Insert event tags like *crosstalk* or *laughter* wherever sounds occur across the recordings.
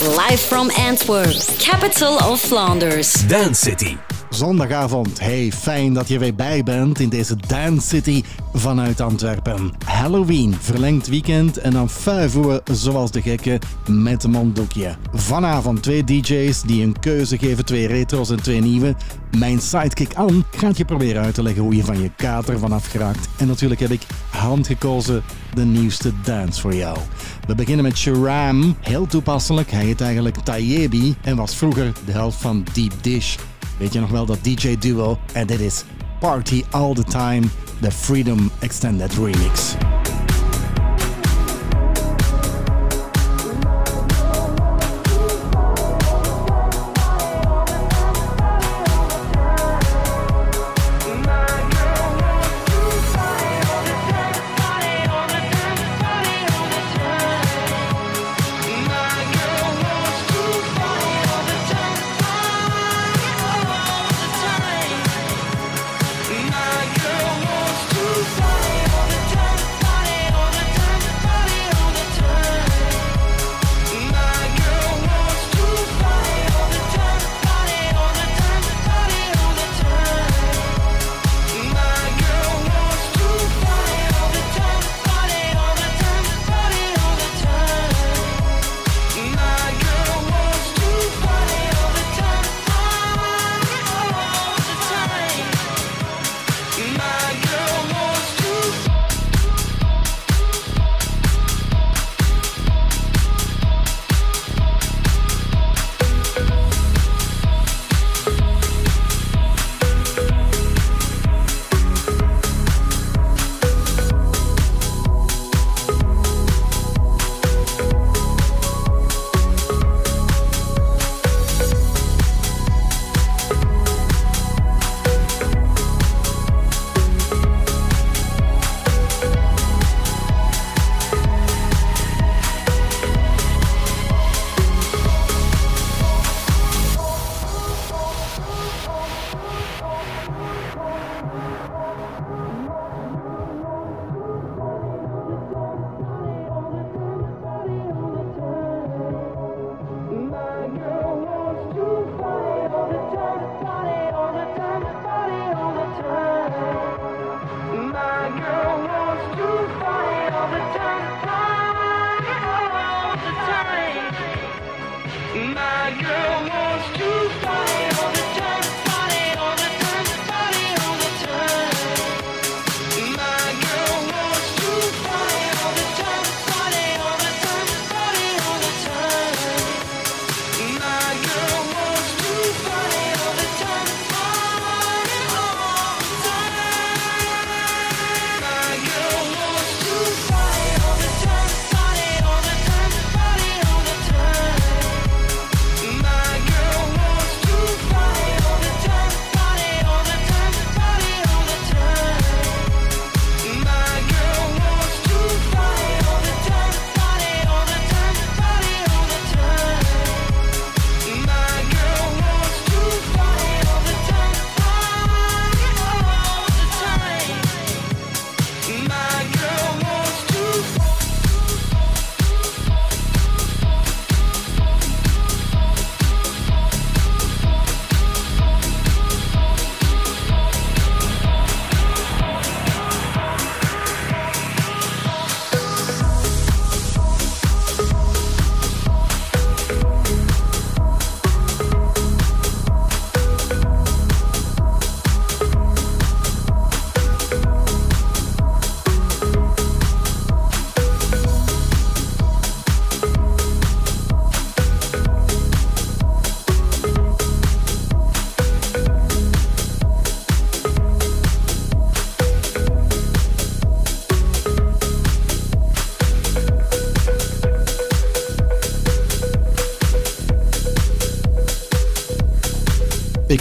Live from Antwerp, capital of Flanders. Dance City. Zondagavond, hey, fijn dat je weer bij bent in deze Dance City vanuit Antwerpen. Halloween, verlengd weekend en dan fuiven we zoals de gekken met een. Vanavond twee DJ's die een keuze geven, twee retro's en twee nieuwe. Mijn sidekick Anne gaat je proberen uit te leggen hoe je van je kater vanaf geraakt. En natuurlijk heb ik handgekozen de nieuwste dance voor jou. We beginnen met Sharam, heel toepasselijk. Hij heet eigenlijk Tayebi en was vroeger de helft van Deep Dish. Weet je nog wel dat DJ-duo? En dit is Party All The Time, de Freedom Extended Remix.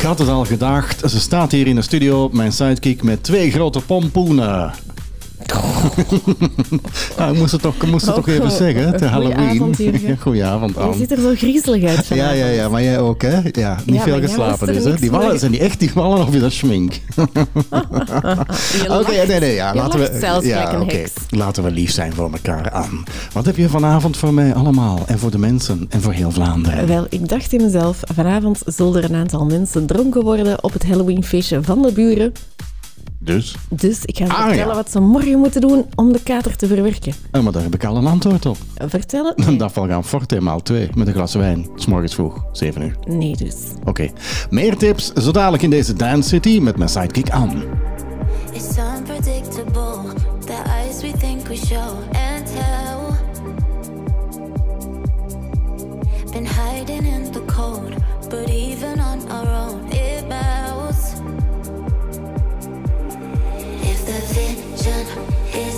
Had het al gedacht. Ze staat hier in de studio, mijn sidekick, met twee grote pompoenen. *laughs* nou, ik moest het toch, moest het toch even zeggen, de Halloween. Goedenavond, *laughs* Je ziet er zo griezelig uit Ja, ja, ja, maar jij ook, hè? Ja, niet veel geslapen dus, hè? Die wallen zijn die echt die wallen of je dat schmink? *laughs* Oké, nee, nee, ja, laten we, ja, oké, laten we lief zijn voor elkaar aan. Wat heb je vanavond voor mij allemaal en voor de mensen en voor heel Vlaanderen? Wel, ik dacht in mezelf, vanavond zullen er een aantal mensen dronken worden op het Halloweenfeestje van de buren. Dus? Dus ik ga ze ah, vertellen wat ze morgen moeten doen om de kater te verwerken. Ja, maar daar heb ik al een antwoord op. Vertel het *laughs* Dan Dat gaan forte maal 2 met een glas wijn. S morgens vroeg, 7 uur. Nee dus. Oké. Meer tips zo dadelijk in deze Dance City met mijn sidekick Anne. It's unpredictable, the eyes we think we show and tell. Been hiding in the cold, but even on our own, it melts. The vision is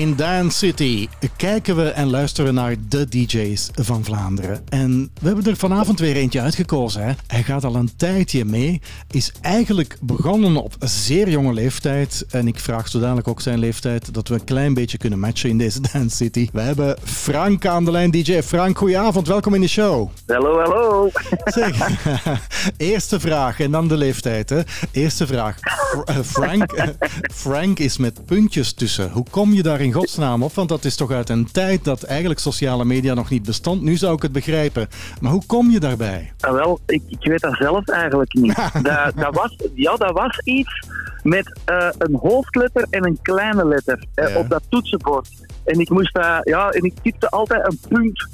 In Dance City kijken we en luisteren we naar de DJ's van Vlaanderen. En we hebben er vanavond weer eentje uitgekozen. Hè. Hij gaat al een tijdje mee. Is eigenlijk begonnen op zeer jonge leeftijd. En ik vraag zo dadelijk ook zijn leeftijd, dat we een klein beetje kunnen matchen in deze *laughs* Dance City. We hebben Frank aan de lijn. DJ Frank, goedenavond. Welkom in de show. Hallo, hallo. Zeg, *laughs* eerste vraag en dan de leeftijd. Hè. Eerste vraag. Eh, Frank, eh, Frank is met puntjes tussen. Hoe kom je daar in godsnaam op? Want dat is toch uit een tijd dat eigenlijk sociale media nog niet bestond. Nu zou ik het begrijpen. Maar hoe kom je daarbij? Ah, wel, ik, ik weet dat zelf eigenlijk niet. *laughs* dat, dat, was, ja, dat was iets met eh, een hoofdletter en een kleine letter eh, Ja. op dat toetsenbord. En ik moest dat, ja, en ik typte altijd een punt.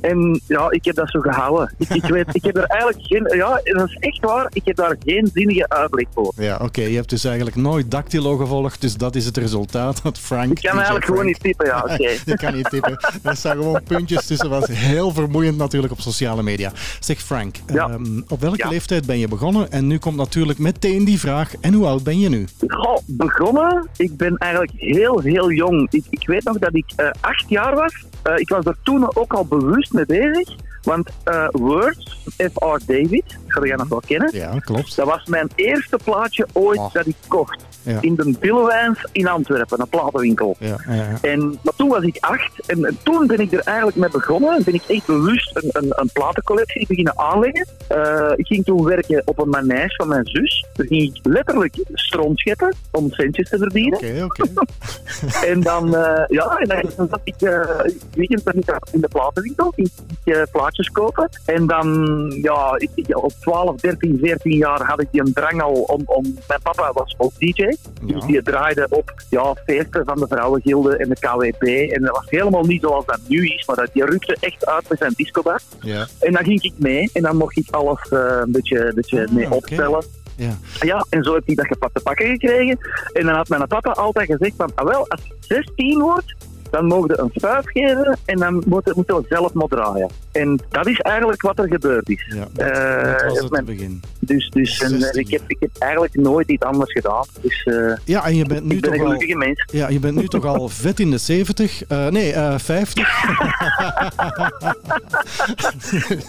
En ja, ik heb dat zo gehouden. Ik, ik weet, ik heb er eigenlijk geen, ja, dat is echt waar, ik heb daar geen zinnige uitleg voor. Ja, oké. Je hebt dus eigenlijk nooit Dactylo gevolgd. Dus dat is het resultaat. Dat Frank. Ik kan eigenlijk gewoon niet typen, ja, oké. *laughs* je kan niet tippen. Er staan gewoon puntjes tussen. was heel vermoeiend natuurlijk op sociale media. Zeg Frank, Ja. ehm, op welke Ja. leeftijd ben je begonnen? En nu komt natuurlijk meteen die vraag. En hoe oud ben je nu? Goh, begonnen, ik ben eigenlijk heel, heel jong. Ik, ik weet nog dat ik eh, acht jaar was. Eh, ik was er toen ook al bewust mee bezig. Want uh, Words, F.R. David, ga jij nog wel kennen. Ja, klopt. Dat was mijn eerste plaatje ooit Oh. dat ik kocht. Ja. In de Billewijns in Antwerpen, een platenwinkel. Ja, ja. En, maar toen was ik acht en, en toen ben ik er eigenlijk mee begonnen. Ben ik echt bewust een, een, een platencollectie beginnen aanleggen. Eh, ik ging toen werken op een manege van mijn zus. Daar ging ik letterlijk stront scheppen om centjes te verdienen. Oké, oké. *laughs* En dan, eh, ja, en dan zat ik uh, weekend in de platenwinkel. Ik, ik eh, kopen. En dan, ja, ik, op 12, 13, 14 jaar had ik die een drang al om, om... Mijn papa was ook DJ. Dus die draaide op ja, feesten van de Vrouwengilde en de KWP. En dat was helemaal niet zoals dat nu is, maar dat, die rukte echt uit met zijn discobar. Ja, En dan ging ik mee en dan mocht ik alles eh, een beetje, een beetje Ah, mee opstellen. ja. Ja, en zo heb ik dat gepakt te pakken gekregen. En dan had mijn papa altijd gezegd van, ah wel, als je 16 wordt, dan mogen we een vuif geven en dan moeten, moeten we zelf maar draaien. En dat is eigenlijk wat er gebeurd is. ja. Dat, Eh, dat was het begin. Dus, dus en, eh, 16. ik, heb, ik heb eigenlijk nooit iets anders gedaan. Dus eh, Ja, en je bent nu ik ben toch een al... mens. Ja, je bent nu toch al *laughs* vet in de 70. eh, nee, eh 50.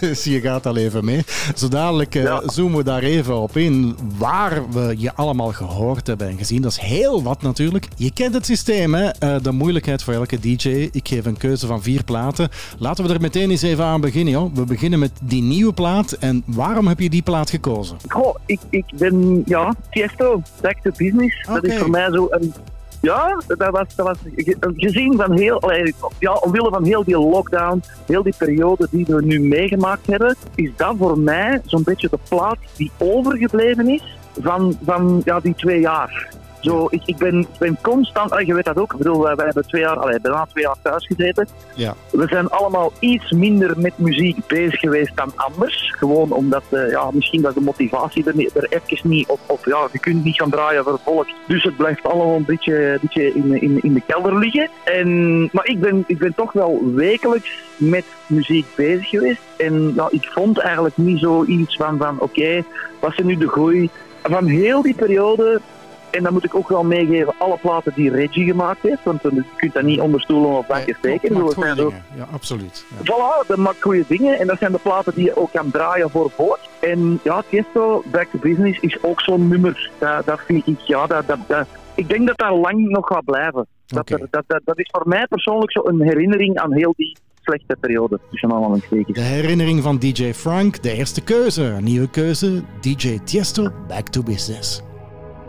*laughs* dus je gaat al even mee. Zo dadelijk Ja. zoomen we daar even op in waar we je allemaal gehoord hebben en gezien. Dat is heel wat natuurlijk. Je kent het systeem, hè? De moeilijkheid voor elke DJ. Ik geef een keuze van vier platen. Laten we er meteen eens even aan beginnen, joh. We beginnen met die nieuwe plaat. En waarom heb je die plaat gekozen? Goh, ik, ik ben, ja, Tiesto, back to business. Dat is voor mij zo een... Ja, dat was, dat was ge- gezien van heel, ja, omwille van heel die lockdown, heel die periode die we nu meegemaakt hebben, is dat voor mij zo'n beetje de plaat die overgebleven is van, van ja, die twee jaar. Zo, ik, ik, ben, ik ben constant, je weet dat ook, ik bedoel, wij, wij hebben twee jaar, allee, bijna twee jaar thuis gezeten. Ja. We zijn allemaal iets minder met muziek bezig geweest dan anders. Gewoon omdat, eh, ja, misschien dat de motivatie er, er even niet op, op, ja, je kunt niet gaan draaien voor volk. Dus het blijft allemaal een beetje, een beetje in, in, in de kelder liggen. En, maar ik ben, ik ben toch wel wekelijks met muziek bezig geweest. En ja, ik vond eigenlijk niet zoiets van, van oké, wat is nu de groei? Van heel die periode en dan moet ik ook wel meegeven, alle platen die Reggie gemaakt heeft, want je kunt dat niet onder stoelen of banken steken. goede dingen. Ja, absoluut. Ja. Voilà, dat maakt goede dingen en dat zijn de platen die je ook kan draaien voor voort. En ja, Tiesto, Back to Business is ook zo'n nummer. Dat, dat vind ik, ja, dat, dat, dat, ik denk dat dat lang nog gaat blijven. Dat, er- dat, dat, dat is voor mij persoonlijk zo een herinnering aan heel die slechte periode tussen allemaal een De steekjes. herinnering van DJ Frank, de eerste keuze. Nieuwe keuze, DJ Tiesto, Back to Business.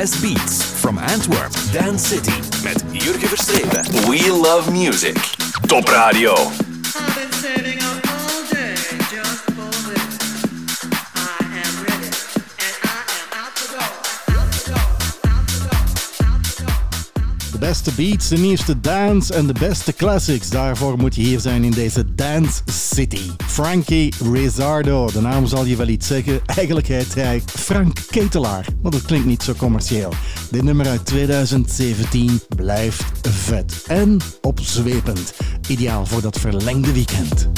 Best Beats from Antwerp, Dance City met Jurgen Verstrepen. We love music. Top Radio. Beste beats, de nieuwste dance en de beste classics. Daarvoor moet je hier zijn in deze Dance City. Frankie Rizzardo, de naam zal je wel iets zeggen. Eigenlijk heet hij Frank Ketelaar, maar dat klinkt niet zo commercieel. Dit nummer uit 2017 blijft vet en opzwepend. Ideaal voor dat verlengde weekend.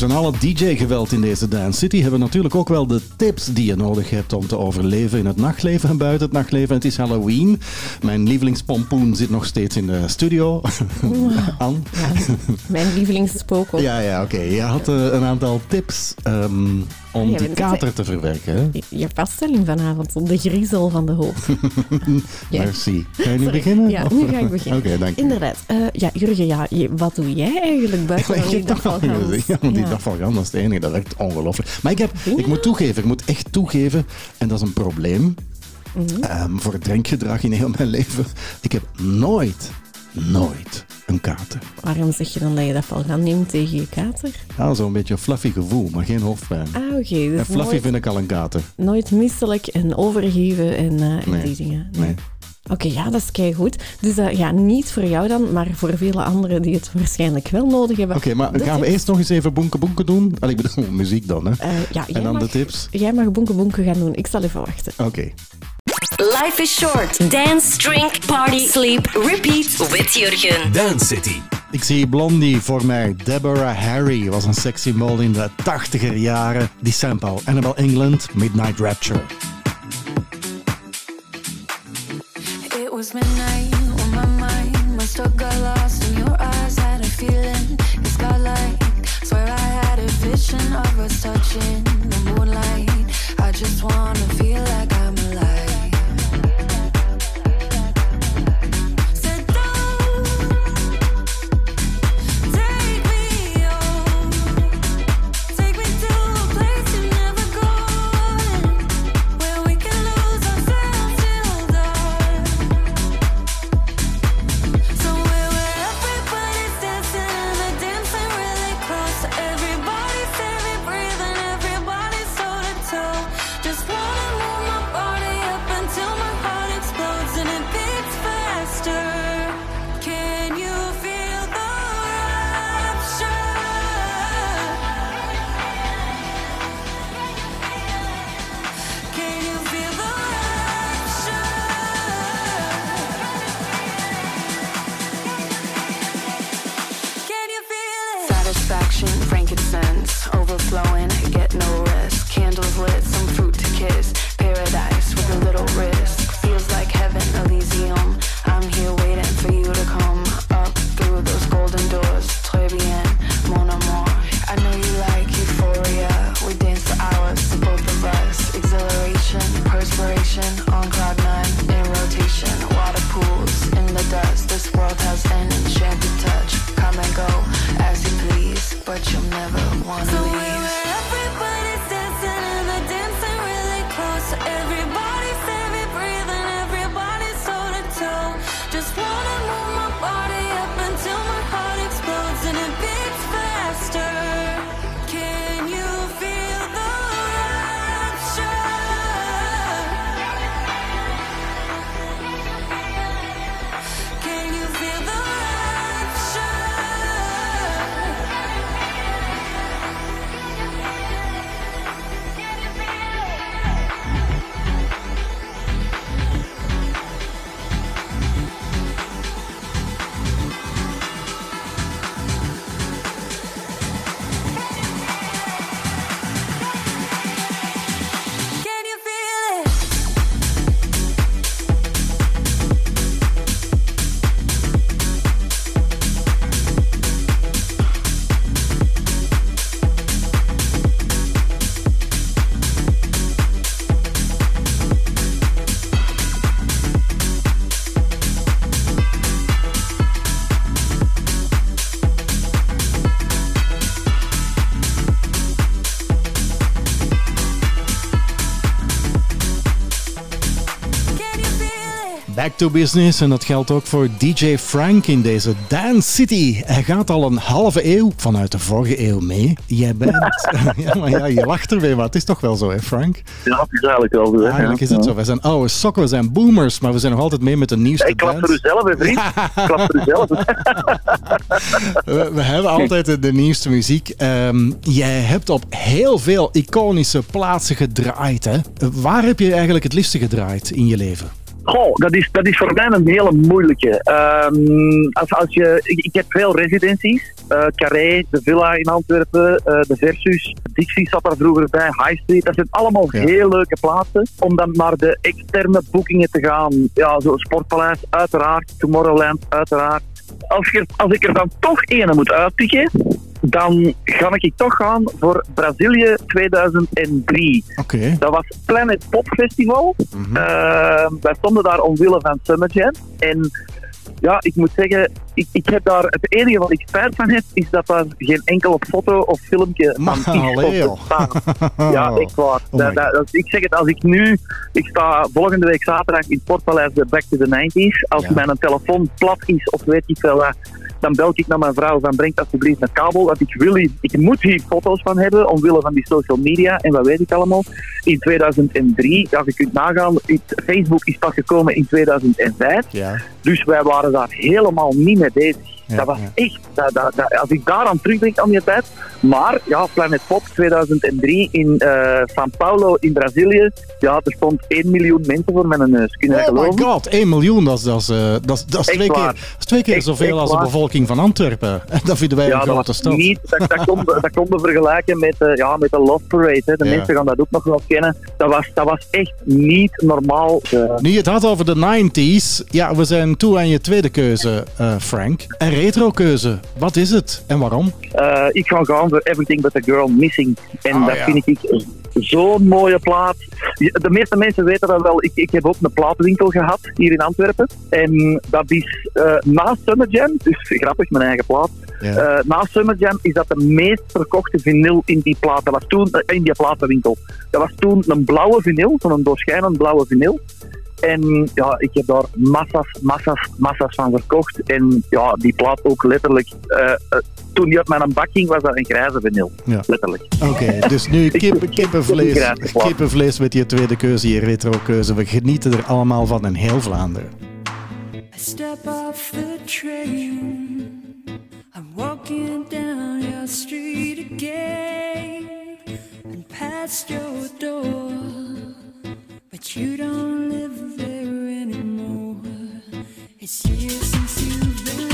Tussen alle DJ-geweld in deze Dance City hebben we natuurlijk ook wel de tips die je nodig hebt om te overleven in het nachtleven en buiten het nachtleven. Het is Halloween. Mijn lievelingspompoen zit nog steeds in de studio. Ja, mijn lievelingsspook ook. Ja, ja, oké. Je had eh, een aantal tips ehm, om Ja, die kater te verwerken. Hè? Je vaststelling vanavond de griezel van de hoofd. *laughs* Ja. Merci. Ga je nu Sorry. beginnen? Ja, Of- nu ga ik *laughs* beginnen. Oké, dank je. Inderdaad. Eh, ja, Jurgen, ja, je- wat doe jij eigenlijk buiten dan die heb dag toch van al Gans? gezegd. Ja, want die Ja. dag van dat is het enige. Dat werkt ongelooflijk. Maar ik, heb, je ik moet toegeven, ik moet echt toegeven, en dat is een probleem Mhm. ehm, voor het drinkgedrag in heel mijn leven. Ik heb nooit, nooit een kater. Waarom zeg je dan dat je dat valgan neemt tegen je kater? Ja, zo'n beetje een fluffy gevoel, maar geen hoofdpijn. Ah, oké. en dus fluffy nooit, vind ik al een kater. nooit misselijk en overgeven en, eh, en Nee. die dingen. Nee. Oké, ja, dat is keigoed. Dus dat ja, niet voor jou dan, maar voor vele anderen die het waarschijnlijk wel nodig hebben. Oké, maar De gaan we eerst nog eens even bonken bonken doen? Allee, ik bedoel, *laughs* muziek dan, hè? Eh, ja, en dan mag, de tips? Jij mag bonken bonken gaan doen. Ik zal even wachten. Oké. Life is short. Dance, drink, party, sleep, repeat with Jurgen. Dance City. Ik zie Blondie voor mij. Deborah Harry was een sexy mol in de tachtiger jaren. Die sample. Annabelle England, Midnight Rapture. It was midnight when my mind must have got lost in your eyes. Had a feeling it's got like swear I had a vision of us touching the moonlight. I just wanna feel like I'm to business en dat geldt ook voor DJ Frank in deze Dance City. Hij gaat al een halve eeuw vanuit de vorige eeuw mee. Jij bent... *laughs* *laughs* ja, maar ja, je lacht er weer, maar het is toch wel zo, hè Frank? Ja, het is eigenlijk wel zo. hè. Eigenlijk is het zo. We zijn oude sokken, we zijn boomers, maar we zijn nog altijd mee met de nieuwste Hey, klap voor dance. uzelf, hè, vriend. *laughs* klap voor uzelf. We, we hebben altijd de, de nieuwste muziek. Ehm, jij hebt op heel veel iconische plaatsen gedraaid. Hè? Waar heb je eigenlijk het liefste gedraaid in je leven? Goh, dat is, dat is voor mij een hele moeilijke. Ehm, als, als je, ik, ik heb veel residenties. Eh, Carré, de Villa in Antwerpen, eh, de Versus. Dixie zat daar vroeger bij, High Street. Dat zijn allemaal Ja. heel leuke plaatsen. Om dan naar de externe boekingen te gaan. Ja, zo Sportpaleis, uiteraard. Tomorrowland, uiteraard. Als, ik er, als ik er dan toch ene moet uitpikken, dan ga ik toch gaan voor Brazilië 2003. Oké. Dat was Planet Pop Festival. Eh, wij stonden daar omwille van Summer Jam. En ja, ik moet zeggen, ik, ik heb daar, het enige wat ik spijt van heb, is dat daar geen enkele foto of filmpje van is allee. *laughs* Ja, echt waar. Oh Dat- my dat- dat- ik zeg het, als ik nu, ik sta volgende week zaterdag in het Sportpaleis de Back to the 90s. Als Ja. mijn telefoon plat is of weet ik veel wat, dan bel ik naar mijn vrouw van breng alsjeblieft een kabel. Want ik, wil hier, ik moet hier foto's van hebben, omwille van die social media en wat weet ik allemaal. In 2003, ja, je kunt nagaan, Facebook is pas gekomen in 2005. Ja. Dus wij waren daar helemaal niet mee bezig. Ja, dat was echt, dat, dat, dat- als ik daaraan terugdenk aan die tijd. Maar ja, Planet Pop 2003 in eh São Paulo in Brazilië. Ja, er stond 1 miljoen mensen voor mijn neus. Kun je Oh my geloven? god, 1 miljoen, dat is, dat is, eh, dat is, dat is Echt twee, keer, dat is twee keer Echt- zoveel echt als de waar. bevolking van Antwerpen. *laughs* Dat vinden wij Ja, een grote stad. niet, dat, dat, kon, dat kon we vergelijken met, eh, ja, met de Love Parade. Hè. De Ja. mensen gaan dat ook nog wel kennen. Dat was, dat was echt niet normaal. Eh, Nu je het had over de 90s, ja, we zijn toe aan je tweede keuze, eh, Frank. Een retro keuze. Wat is het en waarom? Eh, ik ga gaan voor Everything But The Girl Missing. En Ah, dat ja. vind ik zo'n mooie plaat. De meeste mensen weten dat wel. Ik, ik heb ook een platenwinkel gehad hier in Antwerpen. En dat is eh na Summer Jam, dus grappig, mijn eigen plaat. Ja. Eh, na Summer Jam is dat de meest verkochte vinyl in die plaat. Dat was toen, in die platenwinkel. Dat was toen een blauwe vinyl, zo'n doorschijnend blauwe vinyl. En ja, ik heb daar massa's, massa's, massa's van verkocht. En ja, die plaat ook letterlijk. eh, eh, toen die op mijn bak ging, was dat een grijze vinyl. Ja. Letterlijk. Oké, dus nu *laughs* kip, ik- ik kippenvlees, kippenvlees met je tweede keuze, je retro keuze. We genieten er allemaal van in heel Vlaanderen. I step off the train. I'm walking down your street again and past your door. But you don't live there anymore. It's years since you've been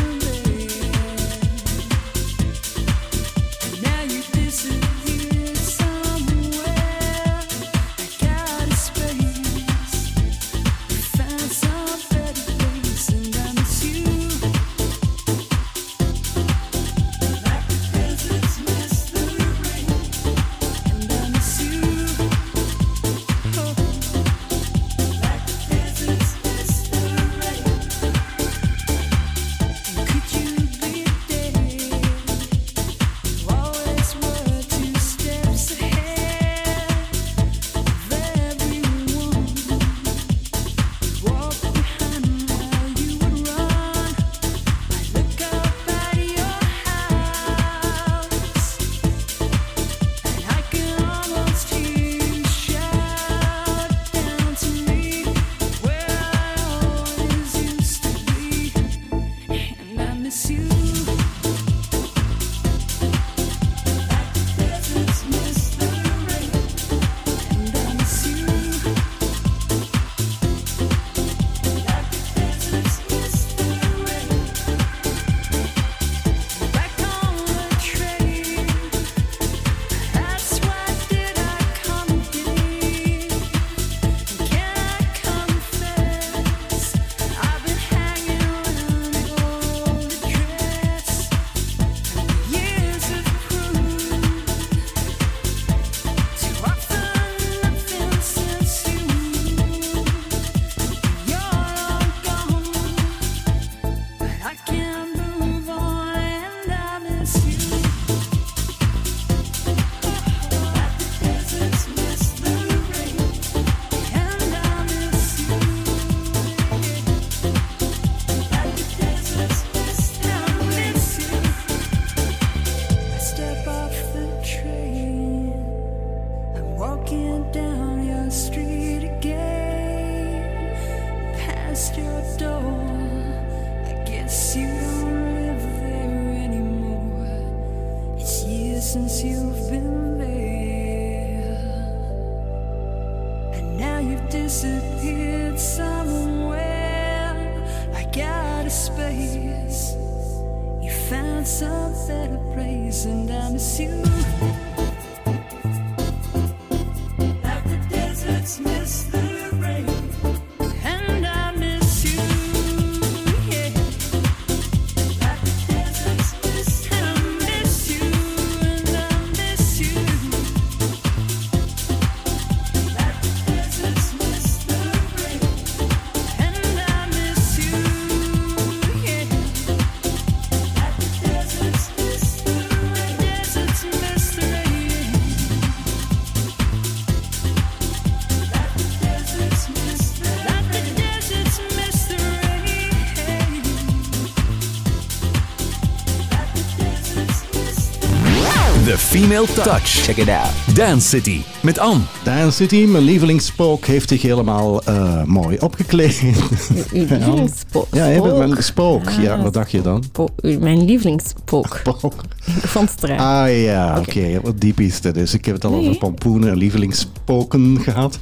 Female Touch. Check it out. Dance City met Anne. Dance City, mijn lievelingsspook, heeft zich helemaal eh, mooi opgekleed. *laughs* Uw lievelingsspook. Ja, je bent mijn spook. Ja, Ah, wat dacht je dan? Mijn lievelingsspook. *laughs* Spook. Van strijd. Ah ja, oké. Wat diep is het dus? Ik heb het al Nee. over pompoenen en lievelingsspoken gehad.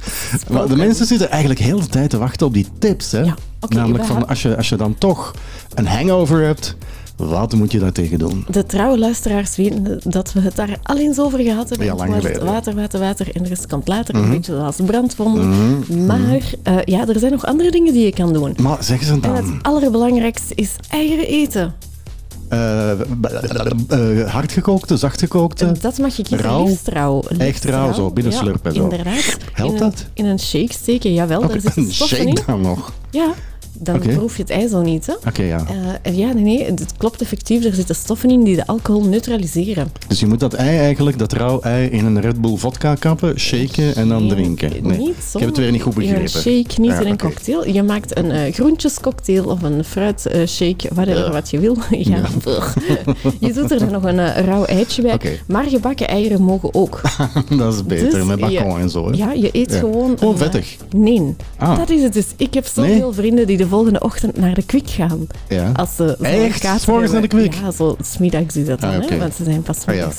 Maar de mensen zitten eigenlijk heel de tijd te wachten op die tips. Hè? oké, Namelijk van als je, als je dan toch een hangover hebt, wat moet je daar tegen doen? De trouwe luisteraars weten dat we het daar al eens over gehad hebben. Ja, Het lang was geleden. Water, water, water. En er is- komt later een Mhm. beetje als brandwonden. Mhm, Maar eh, ja, er zijn nog andere dingen die je kan doen. Maar zeg eens En dan. het allerbelangrijkste is eieren eten. Eh, eh, hardgekookte, zachtgekookte? Dat mag je kiezen. Rauw? Liefst rauw. Liefst Echt rauw, zo, binnenslurpen ja, zo. inderdaad. Helpt in een, dat? In een shake steken, jawel. Oké, daar zitten een shake in. dan nog. Ja, dan Oké. proef je het ijzer niet. Hè? Oké, ja. Eh, ja, nee, nee, het klopt effectief. Er zitten stoffen in die de alcohol neutraliseren. Dus je moet dat ei eigenlijk, dat rauw ei, in een Red Bull vodka kappen, shaken en dan drinken. Nee, Niet ik zo. heb het weer niet goed begrepen. een shake, niet Ja, in een cocktail. Je maakt een eh groentjescocktail of een fruitshake, whatever Ja. wat je wil. *laughs* ja. *laughs* je doet er dan nog een eh, rauw eitje bij. Maar gebakken eieren mogen ook. *laughs* dat is beter, Dus met bacon je- en zo. Hè? Ja, je eet Ja. gewoon... Gewoon een, vettig. eh, Nee, Ah. dat is het dus. Ik heb zoveel Nee? vrienden die de volgende ochtend naar de kwik gaan. Ja. Als ze Echt? morgens naar de kwik? Ja, zo smiddags is dat dan, Ah, oké. hè, want ze zijn pas Ah ja.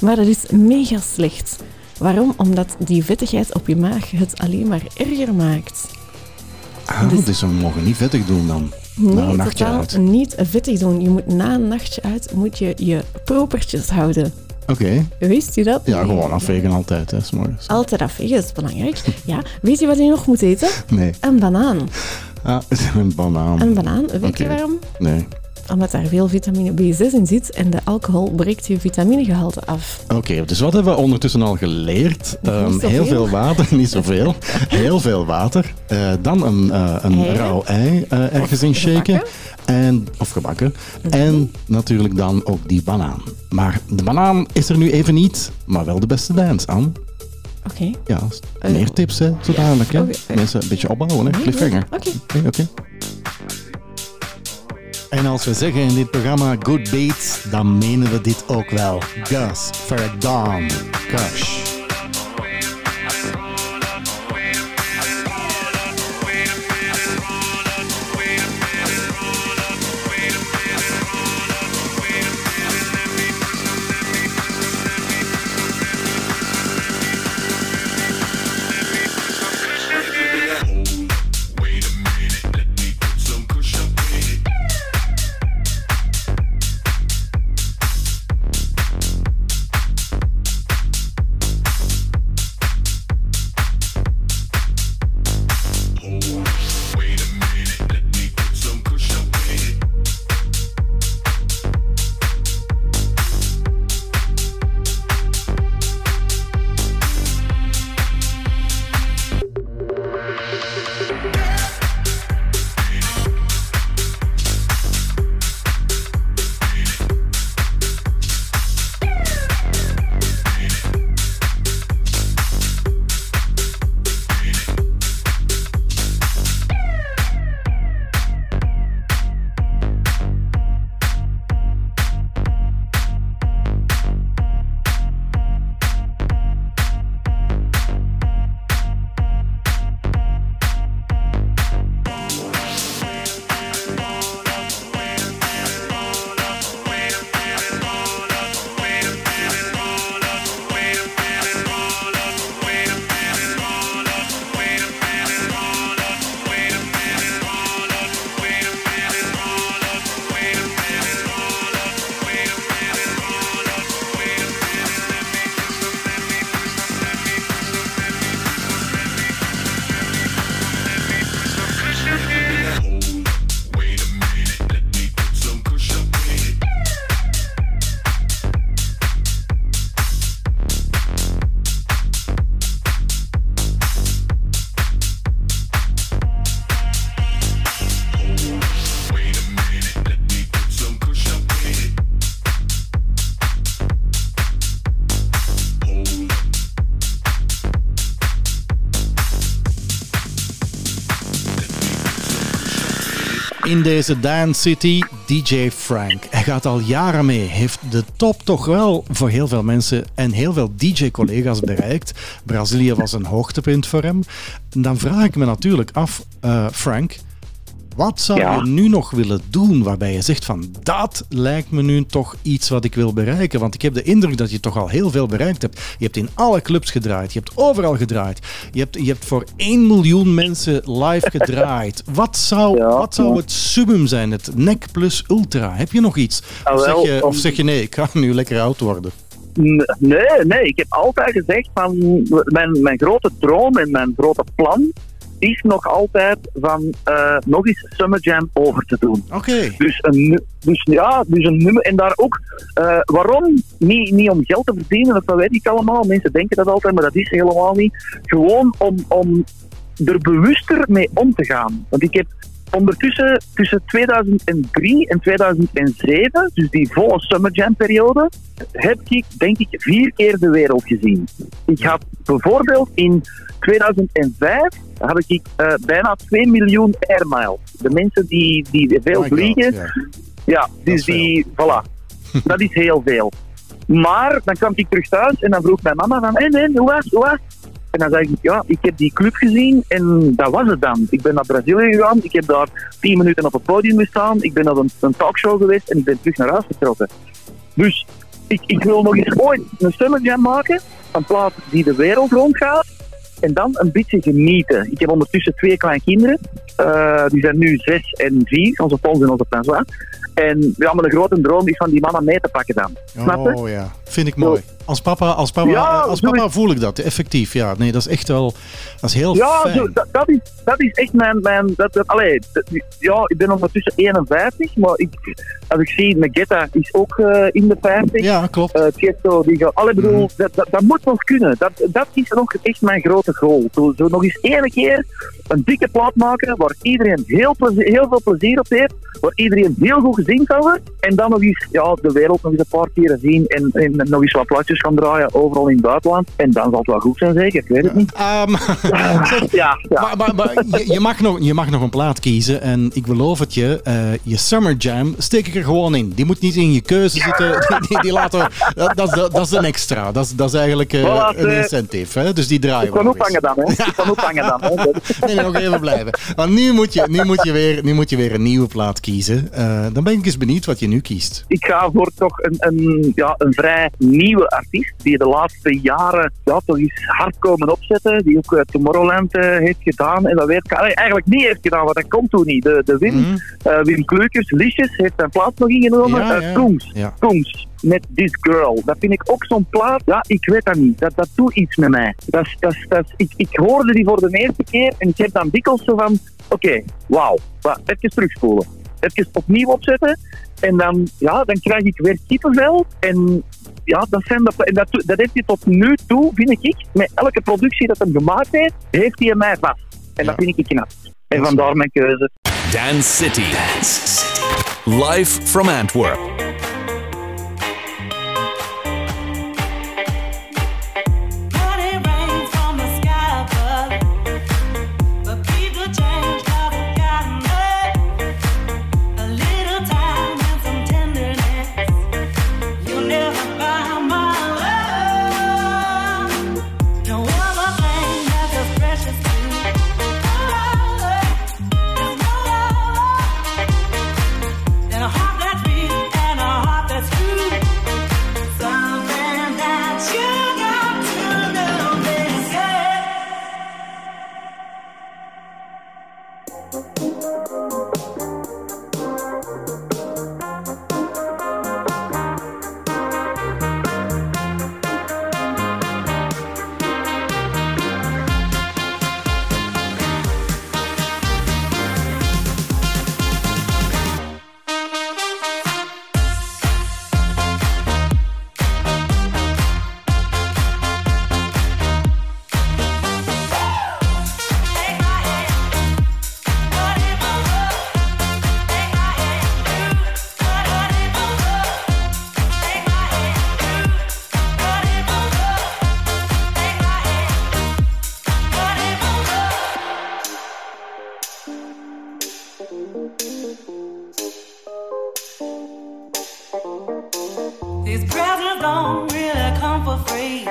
Maar dat is mega slecht. Waarom? Omdat die vettigheid op je maag het alleen maar erger maakt. Ah, dus... we mogen niet vettig doen dan. Een Nee, nachtje totaal uit. niet vettig doen. Je moet na een nachtje uit moet je, je propertjes houden. Oké. Wist je dat? Ja, gewoon afvegen altijd, hè, s morgens. Altijd afvegen, dat is belangrijk. Ja, weet je wat je nog moet eten? Nee. Een banaan. Ah, *laughs* een banaan. Een banaan, weet je waarom? Nee. Omdat daar veel vitamine B6 in zit en de alcohol breekt je vitaminegehalte af. Oké, dus wat hebben we ondertussen al geleerd? Ehm, heel veel water, niet zoveel. *laughs* Heel veel water. Eh, dan een, eh, een rauw ei eh, ergens in shaken. En, of gebakken. Mhm. En natuurlijk dan ook die banaan. Maar de banaan is er nu even niet, maar wel de beste dance, Anne. Oké. Ja, meer tips, hè, zo dadelijk. Hè. Mensen een beetje opbouwen, hè. Cliffhanger. oké. Oké. En als we zeggen in dit programma good beats, dan menen we dit ook wel. Gus, Farrakhan, Kush. Wait in deze Dance City, DJ Frank. Hij gaat al jaren mee, heeft de top toch wel voor heel veel mensen en heel veel DJ-collega's bereikt. Brazilië was een hoogtepunt voor hem. Dan vraag ik me natuurlijk af, eh, Frank, wat zou Ja. je nu nog willen doen waarbij je zegt van dat lijkt me nu toch iets wat ik wil bereiken? Want ik heb de indruk dat je toch al heel veel bereikt hebt. Je hebt in alle clubs gedraaid, je hebt overal gedraaid. Je hebt, je hebt voor 1 miljoen mensen live *laughs* gedraaid. Wat zou, Ja, wat zou het summum zijn, het NEC plus ultra? Heb je nog iets? Ah, Of zeg wel, je, of zeg je nee, ik ga nu lekker oud worden? Nee, nee, ik heb altijd gezegd van mijn, mijn grote droom en mijn grote plan is nog altijd van eh, nog eens Summer Jam over te doen. Oké. Dus, een, dus ja, dus een nummer. En daar ook, eh, waarom? Niet, niet om geld te verdienen, dat weet ik allemaal. Mensen denken dat altijd, maar dat is helemaal niet. Gewoon om, om er bewuster mee om te gaan. Want ik heb ondertussen tussen 2003 en 2007, dus die volle Summer Jam periode, heb ik denk ik vier keer de wereld gezien. Ik had bijvoorbeeld in 2005 had ik eh, bijna 2 miljoen air miles. De mensen die, die veel God, vliegen, ja. ja, dus die, voilà. *laughs* dat is heel veel. Maar dan kwam ik terug thuis en dan vroeg mijn mama van, hé, nee, hoe was, hoe was? En dan zei ik, ja, ik heb die club gezien en dat was het dan. Ik ben naar Brazilië gegaan, ik heb daar tien minuten op het podium gestaan, ik ben naar een, een talkshow geweest en ik ben terug naar huis vertrokken. Dus ik, ik wil nog eens ooit een Summer Jam maken, een plaat die de wereld rondgaat. En dan een beetje genieten. Ik heb ondertussen twee kleine kinderen. Eh, die zijn nu zes en vier, onze Pons en onze François. En ja, mijn grote droom is van die mama mee te pakken dan. Snap je? Oh ja, vind ik mooi. Als papa, als papa, Ja, als papa voel ik dat, effectief. Ja, nee, dat is echt wel, dat is heel Ja, fijn. zo, dat, dat, is, dat is echt mijn... mijn dat, dat, allee, dat- ja, ik ben ondertussen 51, maar ik, als ik zie, Megetta is ook eh, in de 50. Ja, klopt. Uh, Tiesto, die gaat... Allee, bedoel, Mhm. dat, dat, dat moet nog kunnen. Dat, dat is nog echt mijn grote goal. Zo, zo nog eens ene keer een dikke plaat maken waar iedereen heel, plezier, heel veel plezier op heeft, waar iedereen heel goed gezien kan worden. En dan nog eens ja, de wereld nog eens een paar keren zien en, en nog eens wat plaatjes gaan draaien overal in het buitenland. En dan zal het wel goed zijn, zeker. Ik weet het niet. Ehm, *laughs* Ja, ja. maar maar, maar je, je, mag nog, je mag nog een plaat kiezen en ik beloof het je, eh, je Summer Jam steek ik er gewoon in. Die moet niet in je keuze zitten. *laughs* Die, die, die laten dat, dat, dat is een extra. Dat is, dat is eigenlijk eh, Voilà, een eh, incentive. Hè? Dus die draaien Ik we kan nog eens. ophangen dan, hè. Ik kan ophangen dan, hè. *laughs* Nee, nog even blijven. Want nu moet je, nu moet je, weer, nu moet je weer een nieuwe plaat kiezen. Dan ben ik eens benieuwd wat je nu kiest. ik ga voor toch een, een, ja, een vrij nieuwe artiest die de laatste jaren ja, toch eens hard komen opzetten. Die ook eh, Tomorrowland eh, heeft gedaan. En dat weet ik allee, eigenlijk niet heeft gedaan, want dat komt toen niet. De, de Wim, eh, Wim Kleukers, Licious, heeft zijn plaats nog ingenomen. Ja, ja. Koens, Ja. Koens, met This Girl. Dat vind ik ook zo'n plaat. Ja, ik weet dat niet. Dat, dat doet iets met mij. Dat, dat, dat, ik, ik hoorde die voor de eerste keer en ik heb dan dikwijls zo van... Oké, wauw. Wa- Even terugspoelen. Even opnieuw opzetten. En dan, ja, dan krijg ik weer kippenvel. En ja, dat, zijn de, en dat, dat heeft hij tot nu toe, vind ik, met elke productie dat hij gemaakt heeft, heeft hij mij vast. En dat vind ik knap. En vandaar mijn keuze. Dance City. Dance City. Live from Antwerp. These presents don't really come for free.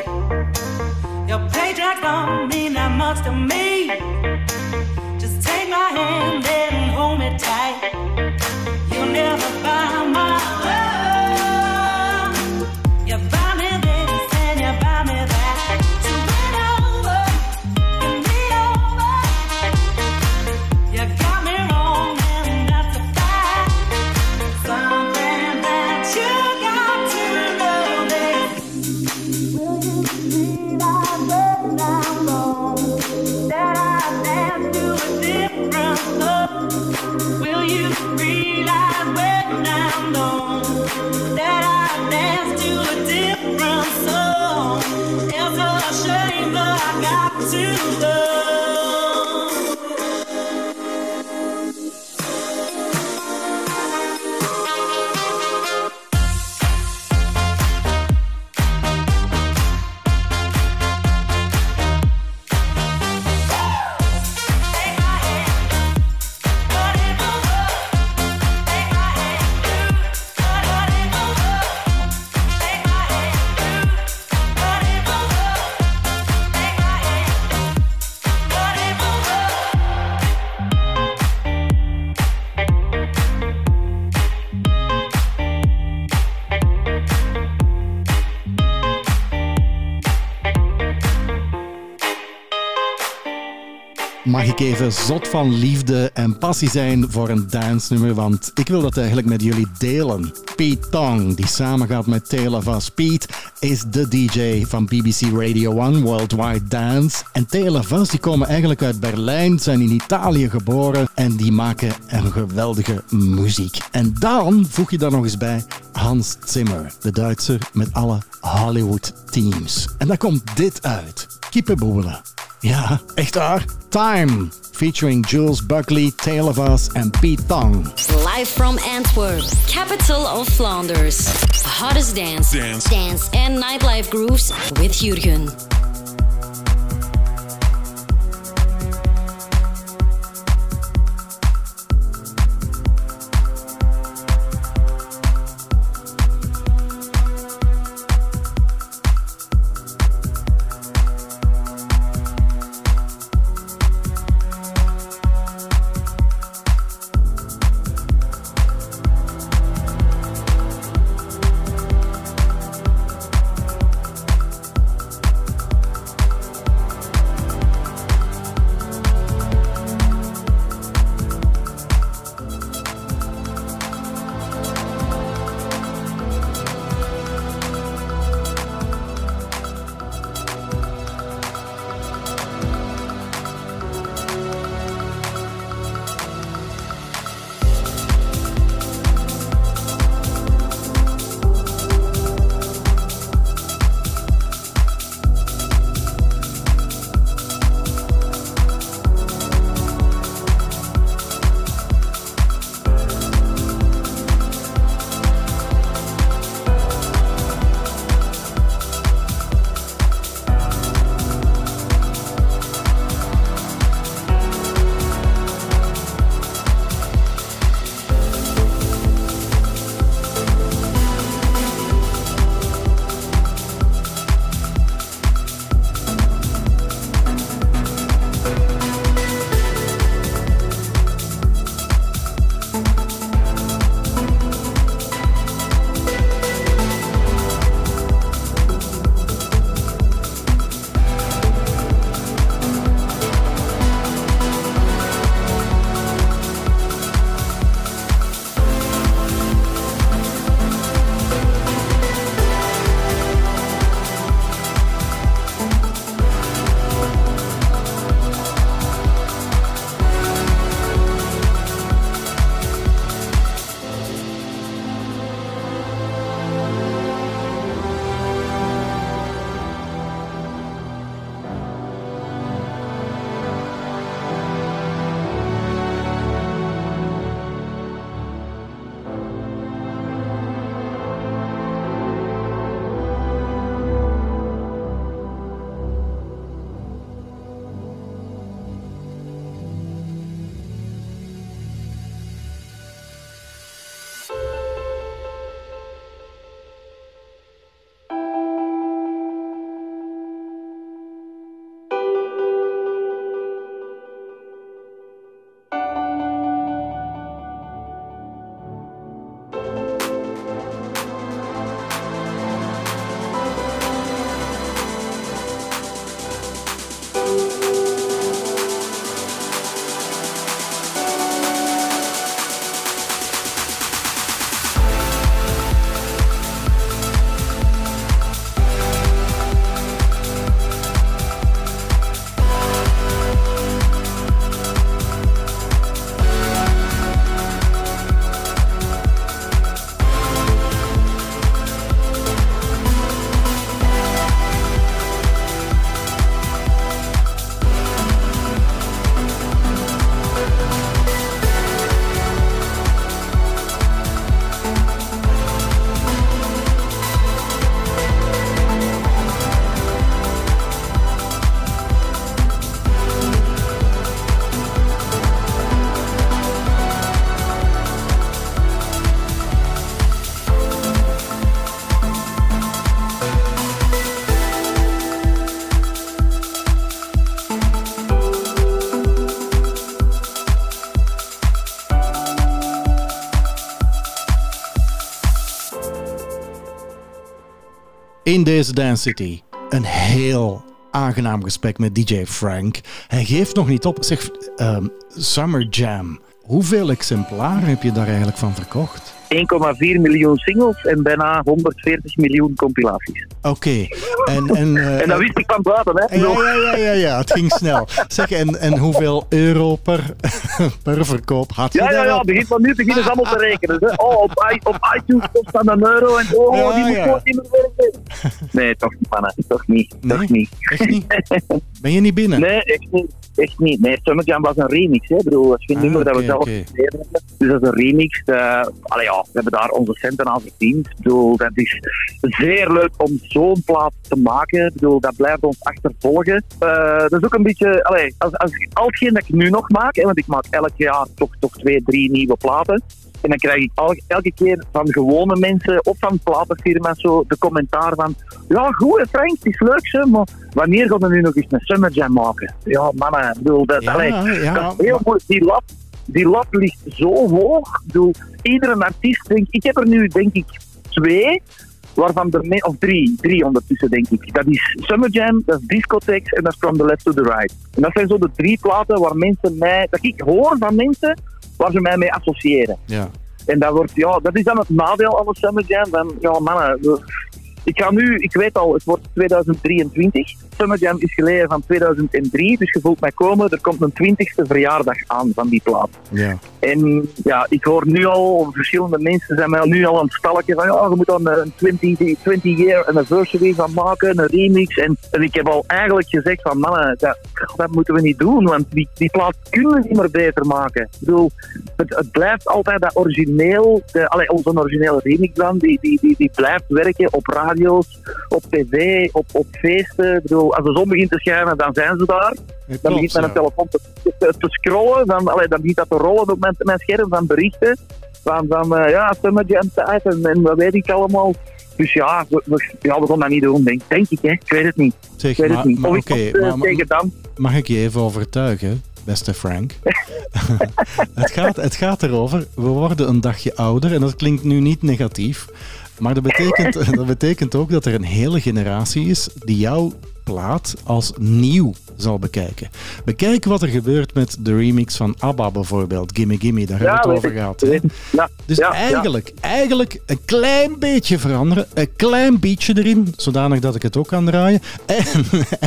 Your paycheck don't Zot van liefde en passie zijn voor een dance-nummer, want ik wil dat eigenlijk met jullie delen. Pete Tong, die samengaat met Taylor Vas. Pete is de DJ van BBC Radio 1 Worldwide Dance. En Taylor Vas die komen eigenlijk uit Berlijn, zijn in Italië geboren en die maken een geweldige muziek. En dan voeg je daar nog eens bij Hans Zimmer, de Duitser met alle Hollywood teams. En daar komt dit uit. Kippenboelen. Ja, echt waar. Time, featuring Jules Buckley, Taylor Voss en Pete Tong. Live from Antwerp, capital of Flanders. Hottest dance, Dance. dance and nightlife grooves with Jurgen. In deze Dance City. Een heel aangenaam gesprek met DJ Frank. Hij geeft nog niet op. Zeg, ehm, Summer Jam. Hoeveel exemplaren heb je daar eigenlijk van verkocht? 1,4 miljoen singles en bijna 140 miljoen compilaties. Oké. En, en, eh, En dat wist ik van buiten, hè? Ja, ja, ja, ja, ja, het ging snel. Zeg, en, en hoeveel euro per, *laughs* per verkoop had je Ja, ja, ja, begint van nu beginnen ze allemaal te rekenen. Hè. Oh, op, op iTunes kost dat een euro en oh, Ja, die moet ja. gewoon niet meer werken. Nee, toch niet, mannen. Toch niet. Toch niet. Echt niet? Ben je niet binnen? Nee, echt niet. Echt niet. Nee, Summer Jam was een remix. Hè. Ik bedoel, dat is geen Ah, nummer dat we zelf gekregen hebben. Dus dat is een remix. Eh, allee, ja, we hebben daar onze centen aan verdiend. Ik bedoel, dat is zeer leuk om zo'n plaat te maken. Ik bedoel, dat blijft ons achtervolgen. Eh, dat is ook een beetje... Allee, als, als, al hetgeen dat ik nu nog maak, hè, want ik maak elk jaar toch, toch twee, drie nieuwe platen. En dan krijg ik elke keer van gewone mensen of van platenfirma's zo de commentaar van ja, goed hè, Frank, het is leuk zo, maar wanneer gaan we nu nog eens een Summer Jam maken? Ja, mannen, ik bedoel, dat, Ja, allee, ja, dat is heel moeilijk. Die lat, die lat ligt zo hoog. Ik bedoel, iedere artiest, denk, ik heb er nu denk ik twee, waarvan er of drie, drie ondertussen denk ik. Dat is Summer Jam, dat is Discotheques en dat is From the Left to the Right. En dat zijn zo de drie platen waar mensen mij, dat ik hoor van mensen waar ze mij mee associëren. Ja. En dat, wordt, ja, dat is dan het nadeel aan de Summer Jam. Van, ja, mannen, ik ga nu, ik weet al, het wordt 2023. Summer Jam is geleden van 2003, dus je voelt mij komen. Er komt een 20ste verjaardag aan van die plaat. Ja. En ja, ik hoor nu al, verschillende mensen zijn mij al nu al aan het stalken van ja, je moet dan een 20, 20 year anniversary van maken, een remix. En, en ik heb al eigenlijk gezegd van mannen, dat, dat moeten we niet doen, want die, die plaat kunnen we niet meer beter maken. Ik bedoel, het, het blijft altijd dat origineel, de, allee, onze originele remix dan, die, die, die, die blijft werken op radio's, op tv, op, op feesten. Ik bedoel, als de zon begint te schijnen, dan zijn ze daar. Dan begint mijn ja. telefoon te, te, te scrollen, dan, allee, dan begint dat te rollen op mijn, mijn scherm van berichten. Van, van eh, ja, Summer Jam tijd en, en wat weet ik allemaal. Dus ja, we, we, ja, we gaan dat niet doen, denk, denk ik. Hè. Ik weet het niet. Zeg, ik weet maar- het niet. ik eh, maar- maar- tegen dan. Mag ik je even overtuigen, beste Frank? *laughs* het, gaat, het gaat erover, we worden een dagje ouder en dat klinkt nu niet negatief. Maar dat betekent, *laughs* dat betekent ook dat er een hele generatie is die jouw plaat als nieuw zal bekijken. Bekijk wat er gebeurt met de remix van ABBA bijvoorbeeld, Gimme Gimme, daar hebben we het over gehad. hè? Ja, Dus ja, eigenlijk, eigenlijk een klein beetje veranderen, een klein beetje erin, zodanig dat ik het ook kan draaien. En,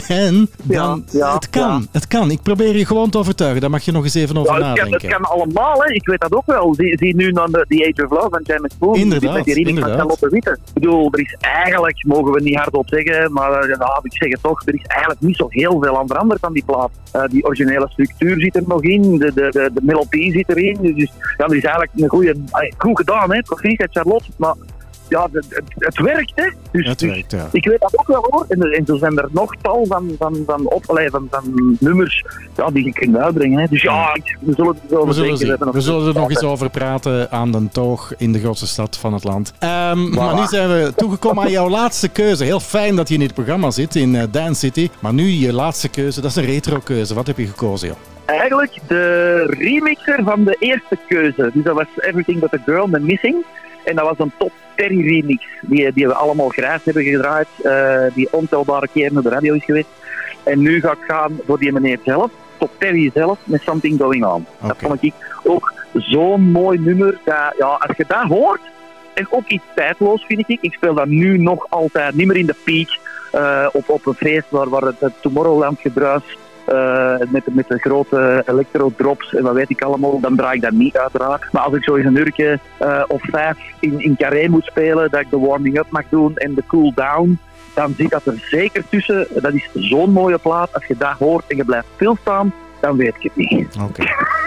en dan, het kan, het kan. Ik probeer je gewoon te overtuigen, daar mag je nog eens even over Ja, het, kan, het nadenken. kan allemaal, hè. ik weet dat ook wel. Zie, zie nu dan de, The Age of Love van James Boone. Inderdaad, Met die remix van inderdaad. Charlotte Witte. Ik bedoel, er is eigenlijk, mogen we niet hardop zeggen, maar ja, ik zeg het toch, er is eigenlijk niet zo heel veel aan veranderd van die plaat. Eh, die originele structuur zit er nog in, de, de, de, de melodie zit erin. Dus ja, er is eigenlijk een goede, allee, goed gedaan, hè, proficiat Charlotte. Maar ja, het, het, werkt, hè. Dus, Het dus werkt, ja. ik weet dat ook wel hoor. En, er- en zo zijn er nog tal van, van, van, op, allee, van, van nummers ja, die je kunt uitbrengen. Hè. Dus ja, ik- we zullen het wel We zullen, we zullen er nog eens over praten aan den toog in de grootste stad van het land. Ehm, Maar nu zijn we toegekomen aan jouw laatste keuze. Heel fijn dat je in dit programma zit in eh, Dance City. Maar nu je laatste keuze, dat is een retro keuze. Wat heb je gekozen, joh? Eigenlijk de remixer van de eerste keuze. Dus dat was Everything But The Girl met Missing. En dat was een top Terry remix. Die, die we allemaal grijs hebben gedraaid. eh, die ontelbare keren op de radio is geweest. En nu ga ik gaan voor die meneer zelf. Top Terry zelf met Something Going On. Dat vond ik ook zo'n mooi nummer. Dat, ja, als je dat hoort, en ook iets tijdloos vind ik. Ik speel dat nu nog altijd, niet meer in de peak. eh, op, op een feest waar, waar het, het Tomorrowland gedruis eh, met, met de grote elektro-drops en wat weet ik allemaal, dan draai ik dat niet uiteraard. Maar als ik zo eens een uurtje eh, of vijf in, in carré moet spelen, dat ik de warming-up mag doen en de cool-down, dan zit dat er zeker tussen. Dat is zo'n mooie plaat. Als je dat hoort en je blijft stilstaan, dan weet je het niet. Oké.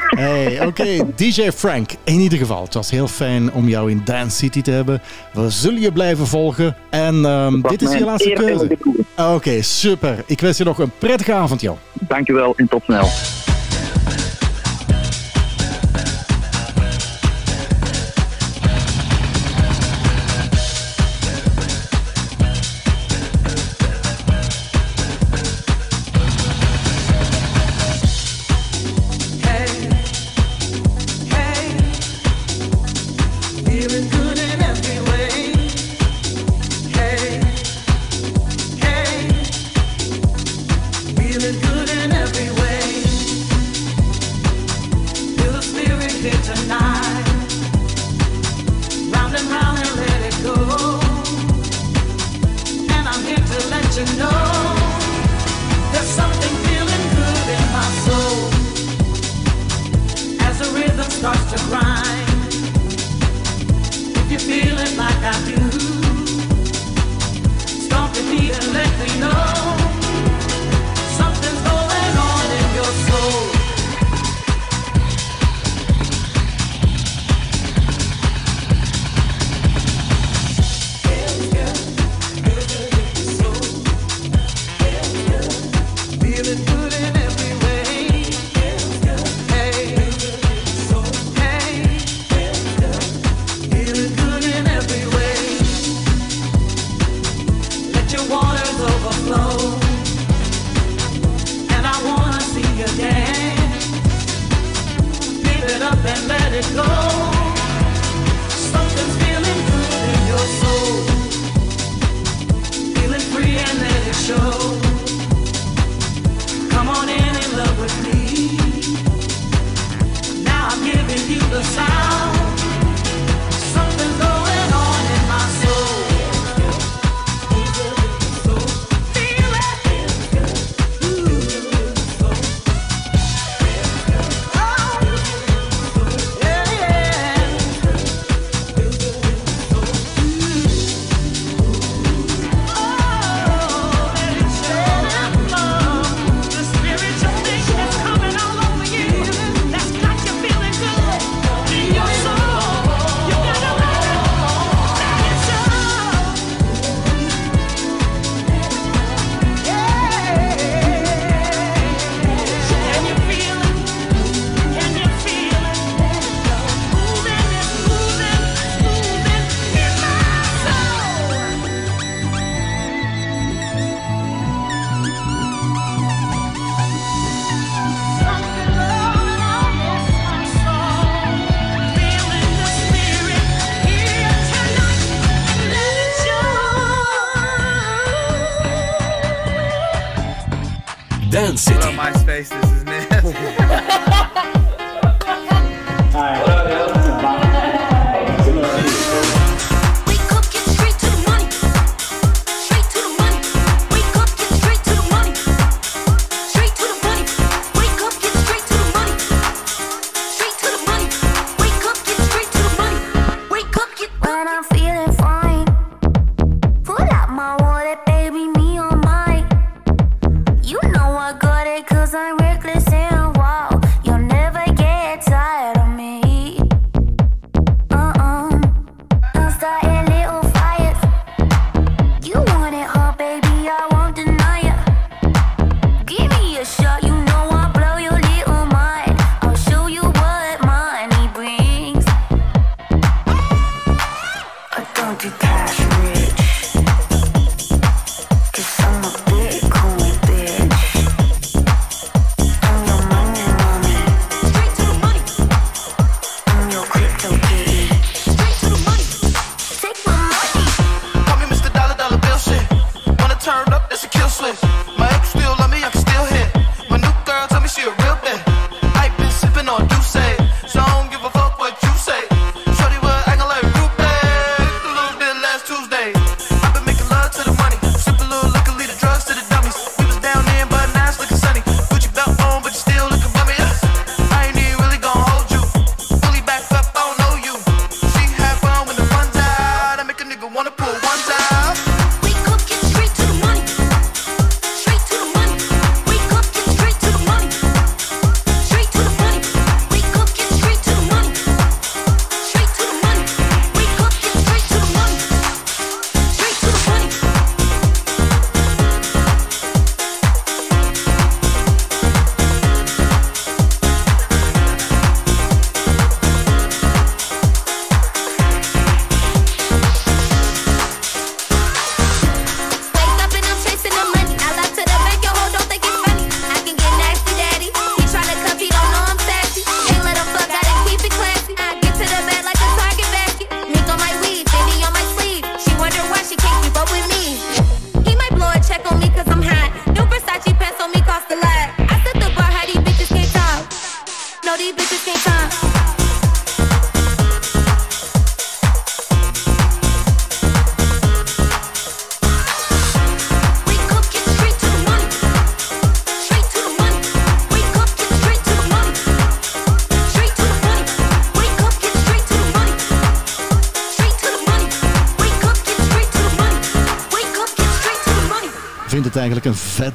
Hey, oké, DJ Frank. In ieder geval, het was heel fijn om jou in Dance City te hebben. We zullen je blijven volgen. En ehm, dit is je laatste keuze. Oké, super. Ik wens je nog een prettige avond, joh. Dankjewel en tot snel. Dance City. Hello, MySpace. This is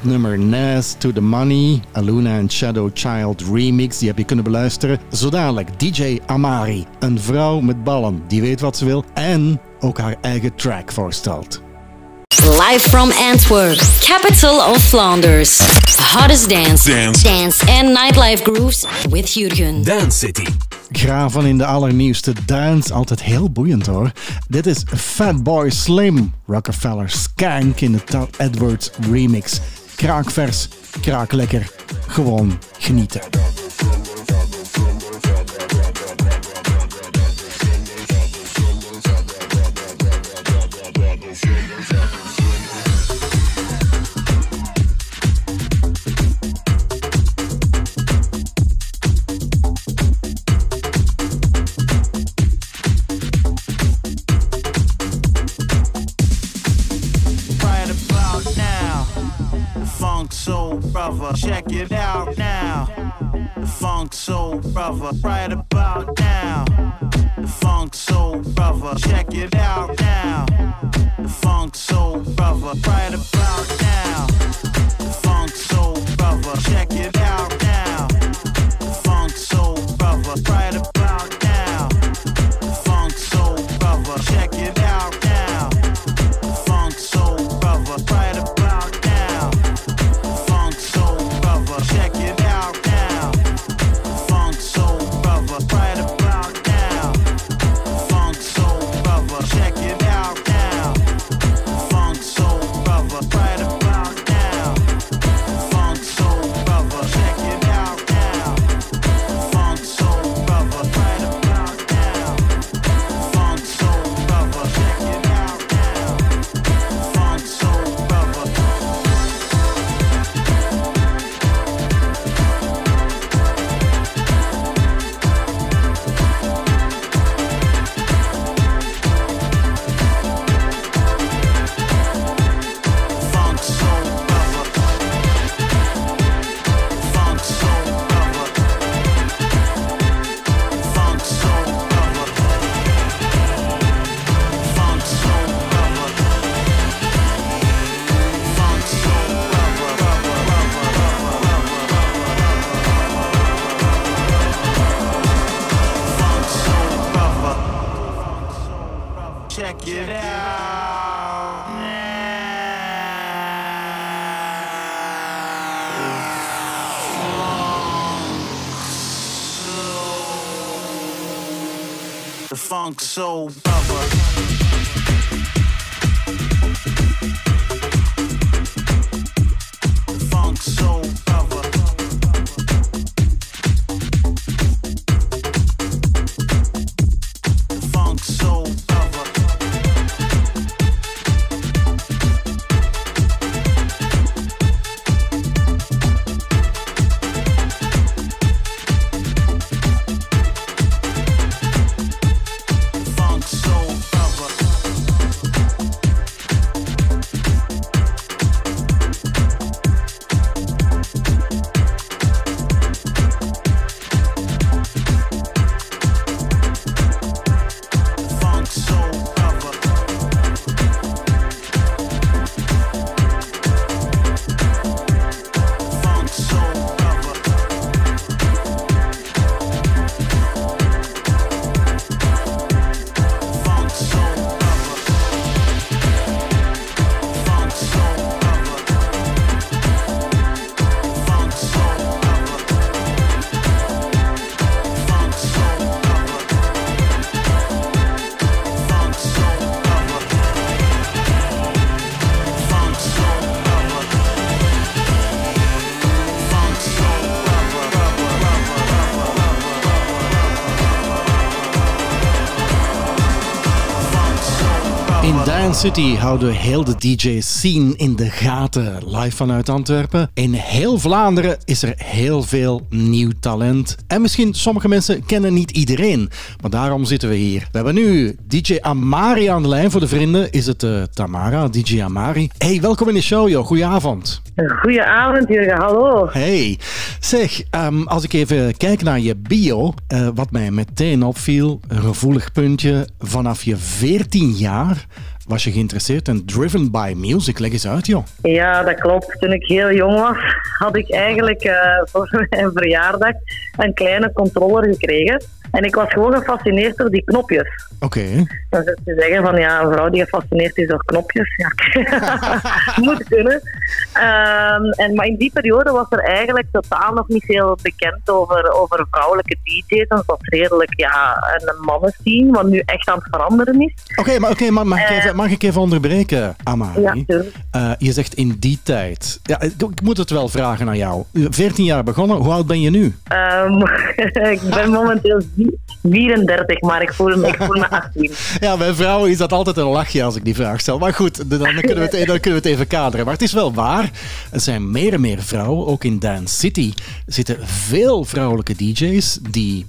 nummer. Nas to the Money, Aluna en Shadow Child remix. Die heb je kunnen beluisteren. Zo dadelijk DJ Amari. Een vrouw met ballen. Die weet wat ze wil. En ook haar eigen track voorstelt. Live from Antwerp, capital of Flanders. Hottest dance, Dance. dance and nightlife grooves with Jurgen. Dance City. Graven in de allernieuwste dance. Altijd heel boeiend hoor. Dit is Fatboy Slim. Rockefeller Skank in de Todd Edwards remix. Kraakvers, kraaklekker. Gewoon genieten. Soul City houden we heel de DJ-scene in de gaten. Live vanuit Antwerpen. In heel Vlaanderen is er heel veel nieuw talent. En misschien sommige mensen kennen niet iedereen. Maar daarom zitten we hier. We hebben nu DJ Amari aan de lijn. Voor de vrienden is het eh, Tamara, DJ Amari. Hey, welkom in de show, joh. Goedenavond. Goedenavond, Jurgen. Hallo. Hey, zeg, ehm, als ik even kijk naar je bio, eh, wat mij meteen opviel, een gevoelig puntje, vanaf je 14 jaar was je geïnteresseerd in Driven by Music. Leg eens uit, joh. Ja, dat klopt. Toen ik heel jong was, had ik eigenlijk eh, *laughs* voor mijn verjaardag een kleine controller gekregen. En ik was gewoon gefascineerd door die knopjes. Oké. Dan zou je zeggen van ja, een vrouw die gefascineerd is door knopjes, ja, *laughs* moet kunnen. Ehm, en, maar in die periode was er eigenlijk totaal nog niet veel bekend over, over vrouwelijke DJ's. Het was redelijk ja, een mannenscene, wat nu echt aan het veranderen is. Oké, maar oké, maar mag, ik even, mag ik even onderbreken, Amari? Ja. Eh, je zegt in die tijd. Ja, ik, moet het wel vragen aan jou. 14 jaar begonnen, hoe oud ben je nu? Ehm, *laughs* ik ben momenteel 34, maar ik voel me, ik voel me 18. *laughs* Ja, bij vrouwen is dat altijd een lachje als ik die vraag stel. Maar goed, dan kunnen we het, dan kunnen we het even kaderen. Maar het is wel waar. Er zijn meer en meer vrouwen. Ook in Dance City zitten veel vrouwelijke DJ's die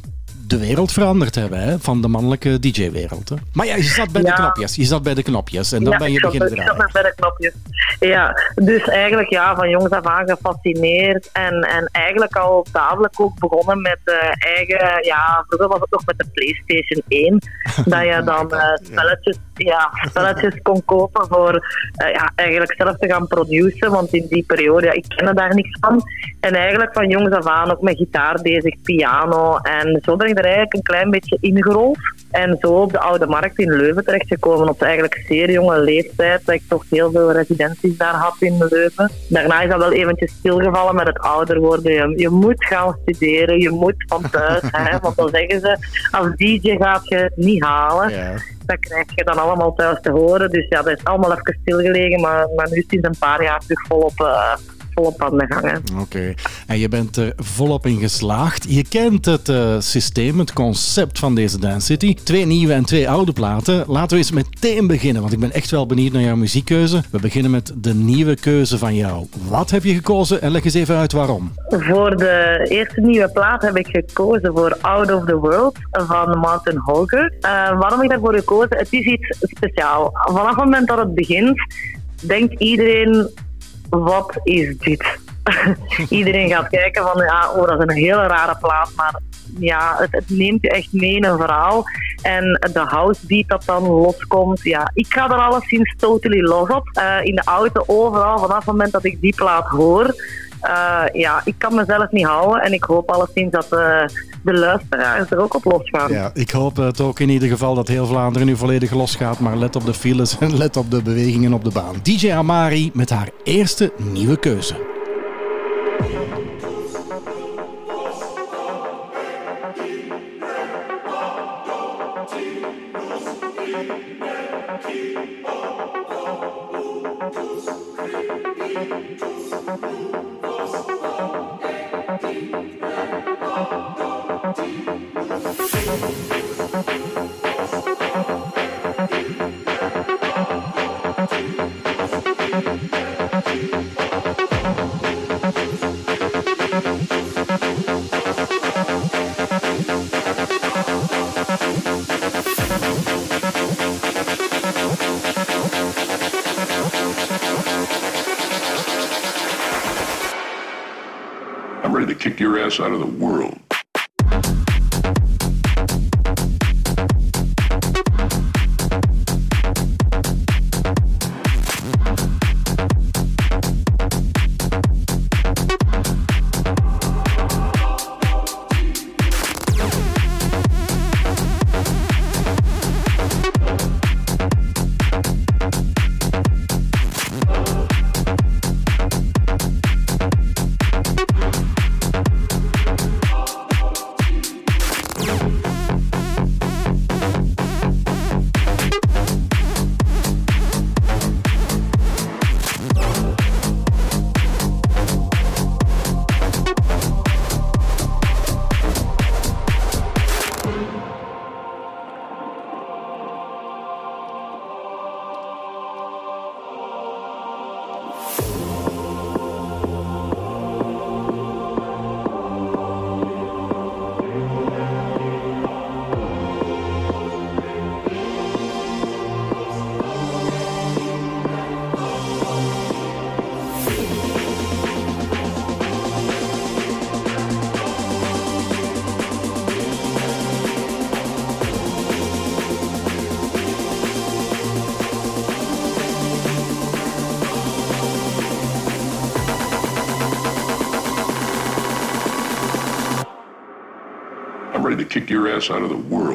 de wereld veranderd hebben. Hè? Van de mannelijke DJ-wereld. Maar ja, je zat bij de knopjes. Je zat bij de knopjes. En dan ja, ben je beginnen ik zat bij de knopjes. Ja, dus eigenlijk ja, van jongs af aan gefascineerd. En, en eigenlijk al dadelijk ook begonnen met eh, eigen... Ja, vroeger was het nog met de PlayStation 1. *laughs* dat je dan eh, spelletjes, ja, spelletjes kon kopen voor eh, ja, eigenlijk zelf te gaan produceren. Want in die periode, ja, ik kende daar niks van. En eigenlijk van jongs af aan ook met gitaar bezig, piano. En zo ben ik er eigenlijk een klein beetje ingerold. En zo op de Oude Markt in Leuven terechtgekomen op eigenlijk zeer jonge leeftijd. Dat ik toch heel veel residenties daar had in Leuven. Daarna is dat wel eventjes stilgevallen met het ouder worden. Je, je moet gaan studeren, je moet van thuis. *laughs* hè, want dan zeggen ze, als DJ gaat je niet halen. Dat krijg je dan allemaal thuis te horen. Dus ja, dat is allemaal even stilgelegen. Maar, maar nu sinds een paar jaar terug volop, eh volop aan de gang. hè. Oké, en je bent er volop in geslaagd. Je kent het eh, systeem, het concept van deze Dance City. Twee nieuwe en twee oude platen. Laten we eens meteen beginnen, want ik ben echt wel benieuwd naar jouw muziekkeuze. We beginnen met de nieuwe keuze van jou. Wat heb je gekozen en leg eens even uit waarom. Voor de eerste nieuwe plaat heb ik gekozen voor Out of the World van Martin Holger. Eh, waarom heb ik daarvoor gekozen? Het is iets speciaals. Vanaf het moment dat het begint, denkt iedereen, wat is dit? *laughs* iedereen gaat kijken van, ja, oh, dat is een hele rare plaat, maar ja, het, het neemt je echt mee in een verhaal. En de house beat dat dan loskomt, ja, ik ga er alleszins totally los op. Eh, in de auto, overal, vanaf het moment dat ik die plaat hoor, eh, ja, ik kan mezelf niet houden en ik hoop alleszins dat eh, de luisteraars er ook op losgaan. Ja, ik hoop het ook in ieder geval dat heel Vlaanderen nu volledig losgaat. Maar let op de files en *laughs* let op de bewegingen op de baan. DJ Amari met haar eerste nieuwe keuze. Your ass out of the world.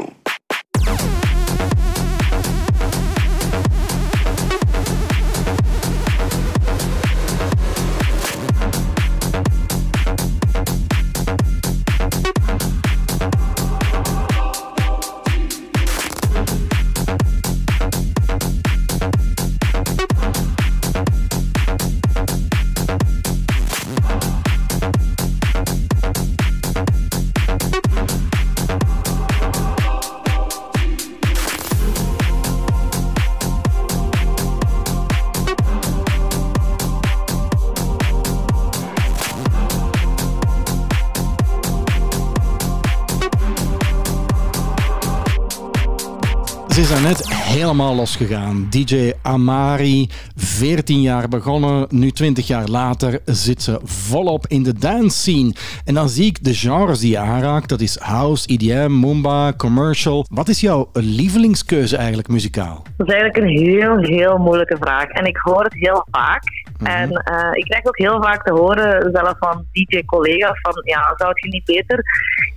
Is daarnet helemaal losgegaan. DJ Amari, 14 jaar begonnen, nu 20 jaar later zit ze volop in de dance scene. En dan zie ik de genres die je aanraakt. Dat is house, EDM, Mumba, commercial. Wat is jouw lievelingskeuze eigenlijk muzikaal? Dat is eigenlijk een heel, heel moeilijke vraag. En ik hoor het heel vaak. En eh, ik krijg ook heel vaak te horen, zelf van DJ-collega's, van ja, zou je niet beter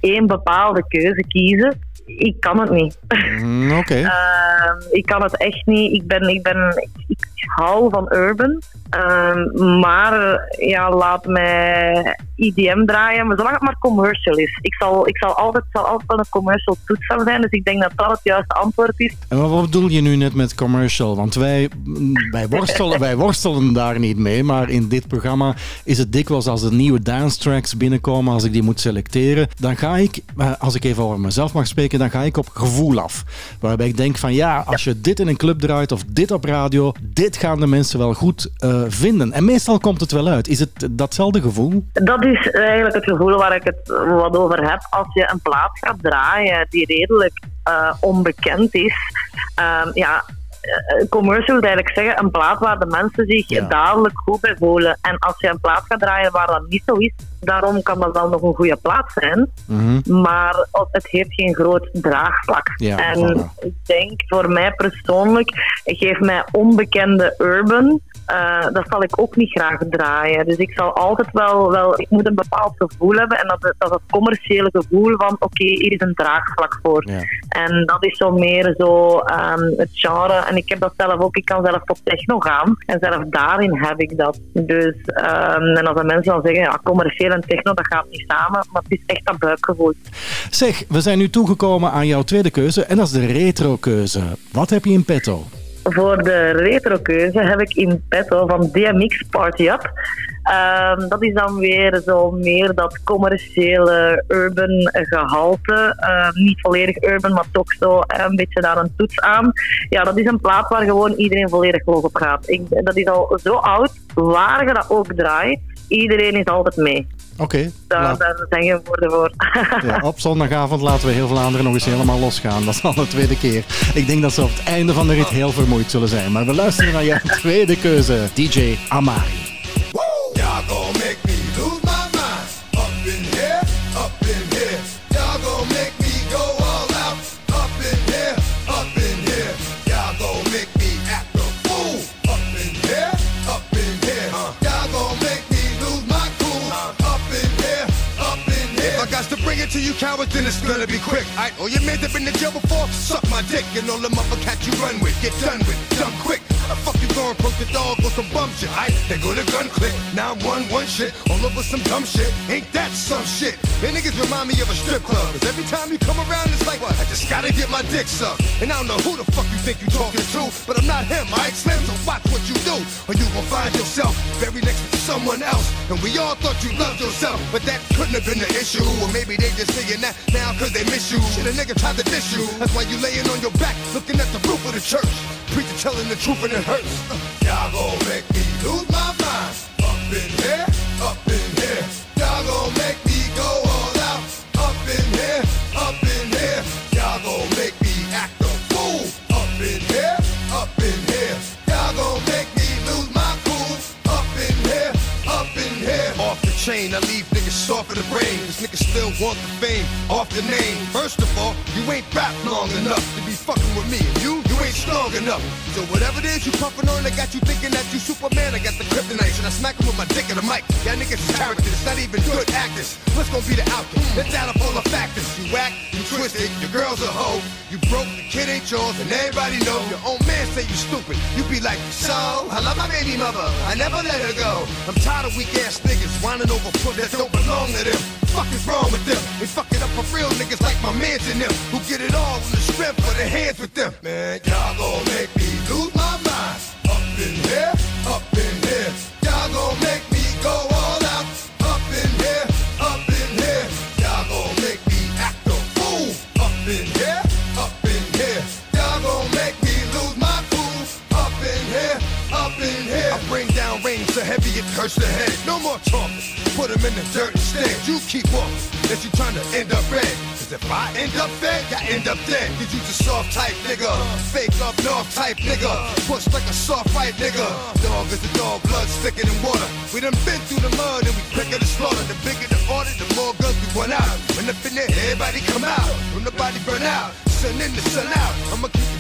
één bepaalde keuze kiezen? Ik kan het niet. Mm, Oké. *laughs* Ehm, ik kan het echt niet. Ik ben, ik ben, ik hou van urban. Ehm, maar ja, laat mij IDM draaien, maar zolang het maar commercial is. Ik zal, ik zal altijd, zal altijd wel een commercial toetsen zijn, dus ik denk dat dat het juiste antwoord is. En wat- bedoel je nu net met commercial? Want wij, wij, worstelen, wij worstelen daar niet mee, maar in dit programma is het dikwijls als er nieuwe dance tracks binnenkomen, als ik die moet selecteren, dan ga ik, eh, als ik even over mezelf mag spreken, dan ga ik op gevoel af. Waarbij ik denk van ja, als je dit in een club draait of dit op radio, dit gaan de mensen wel goed eh, vinden. En meestal komt het wel uit. Is het datzelfde gevoel? Dat is eigenlijk het gevoel waar ik het wat over heb. Als je een plaat gaat draaien die redelijk eh, onbekend is. Ehm, ja, commercial wil eigenlijk zeggen een plaat waar de mensen zich dadelijk goed bij voelen. En als je een plaat gaat draaien waar dat niet zo is, daarom kan dat wel nog een goede plaat zijn. Maar het heeft geen groot draagvlak. Ja, en voilà. ik denk voor mij persoonlijk, geef mij onbekende urban. Eh, dat zal ik ook niet graag draaien. Dus ik zal altijd wel, wel ik moet een bepaald gevoel hebben. En dat, dat is het commerciële gevoel van, oké, hier is een draagvlak voor. En dat is zo meer zo ehm, het genre. En ik heb dat zelf ook, ik kan zelf tot techno gaan. En zelf daarin heb ik dat. Dus, ehm, en als de mensen dan zeggen, ja, commercieel en techno, dat gaat niet samen. Maar het is echt dat buikgevoel. Zeg, we zijn nu toegekomen aan jouw tweede keuze en dat is de retro-keuze. Wat heb je in petto? Voor de retro-keuze heb ik in petto van DMX Party Up. Ehm, dat is dan weer zo meer dat commerciële urban gehalte. Ehm, niet volledig urban, maar toch zo een beetje daar een toets aan. Ja, dat is een plaat waar gewoon iedereen volledig los op gaat. Dat is al zo oud, waar je dat ook draait. Iedereen is altijd mee. Oké, Daar, zijn geen woorden voor. ja, *laughs* op zondagavond laten we heel Vlaanderen nog eens helemaal losgaan. Dat is al de tweede keer. Ik denk dat ze op het einde van de rit heel vermoeid zullen zijn. Maar we luisteren naar jouw *laughs* tweede keuze, DJ Amari. Y'all gon' make to you cowards, then it's gonna be quick. I all your men that been in jail before, suck my dick. And all the motherfuckers you run with, get done with, done quick. The fuck you going poke the dog or some bum shit? I they go to gun click, now I'm one one shit, all over some dumb shit. Ain't that some shit? Man, niggas remind me of a strip club. Cause every time you come around, it's like, what? I just gotta get my dick sucked. And I don't know who the fuck you think you talking to, but I'm not him, I Slim, so watch what you do. Or you gon' find yourself very next to someone else. And we all thought you loved yourself, but that couldn't have been the issue. Or maybe they just saying that now cause they miss you. Shit, a nigga tried to diss you. That's why you laying on your back, looking at the roof of the church. Preacher telling the truth and it hurts. Y'all gon' make me lose my mind. Up in here, up in here. Y'all gon' make me go all out. Up in here, up in here. Y'all gon' make me act a fool. Up in here, up in here. Y'all gon' make me lose my cool. Up in here, up in here. Off the chain, I leave niggas soft in the brain. Cause niggas still want the fame off the name. First of all, you ain't rap long enough to be fucking with me. And you, you ain't strong enough. So whatever it is you puffing on, I got you thinking that you Superman. I got the kryptonite, and I smack him with my dick in the mic. Y'all niggas is characters, not even good actors. What's gonna be the outcome? Let's add up all the factors. You whack, you twisted, your girl's a hoe. You broke, the kid ain't yours, and everybody know. Your own man say you stupid. You be like, so, I love my baby mother. I never let her go. I'm tired of weak ass niggas whining over foot that don't belong to them. Fuck is wrong with them? They fuck it up for real niggas like my mans and them who get it all with the strength for their hands with them. Man, y'all gon' make me lose my mind. Up in here, hurts the head. No more talking. Put 'em in the dirt instead. You keep walking. That you trying to end up red. Cause if I end up dead, I end up dead. Cause you just soft type nigga. Fake up north type nigga. Push like a soft fight nigga. Dog is a dog, blood thicker than water. We done been through the mud and we quicker the slaughter. The bigger the order, the more guns we run out. When up in there, everybody come out. When the body burn out. Sun in the sun out. I'ma keep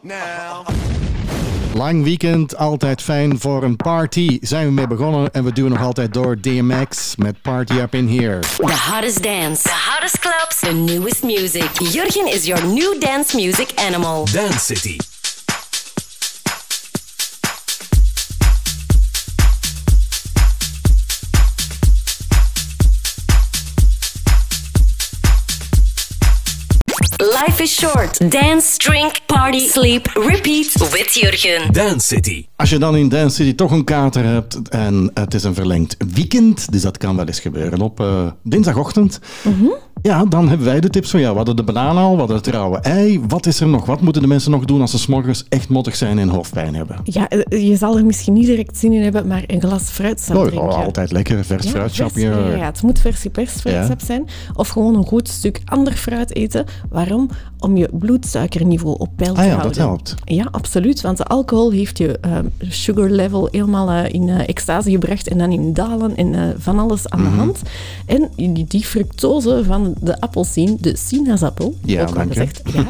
now. Lang weekend, altijd fijn voor een party. Zijn we mee begonnen en we doen nog altijd door DMX met Party Up in Here. The hottest dance, the hottest clubs, the newest music. Jurgen is your new dance music animal. Dance City. Life is short. Dance, drink, party, sleep, repeat with Jurgen. Dance City. Als je dan in Dance City toch een kater hebt en het is een verlengd weekend, dus dat kan wel eens gebeuren op eh, dinsdagochtend, ja, dan hebben wij de tips voor jou. We hadden de banaan al, we hadden het rauwe ei. Wat is er nog? Wat moeten de mensen nog doen als ze 's morgens echt mottig zijn en hoofdpijn hebben? Ja, eh, je zal er misschien niet direct zin in hebben, maar een glas fruitsap Oh, drinken. oh, altijd lekker, vers Ja, fruitsapje. vers- ja, het moet versie persfruitsap Ja. zijn. Of gewoon een goed stuk ander fruit eten. Waarom? Om je bloedsuikerniveau op peil te Ah ja, houden. dat helpt. Ja, absoluut. Want de alcohol heeft je eh, sugar level helemaal eh, in eh, extase gebracht en dan in dalen en van alles aan Mhm. de hand. En die, die fructose van de appelsien, de sinaasappel, Ja, ook je. gezegd. Ja,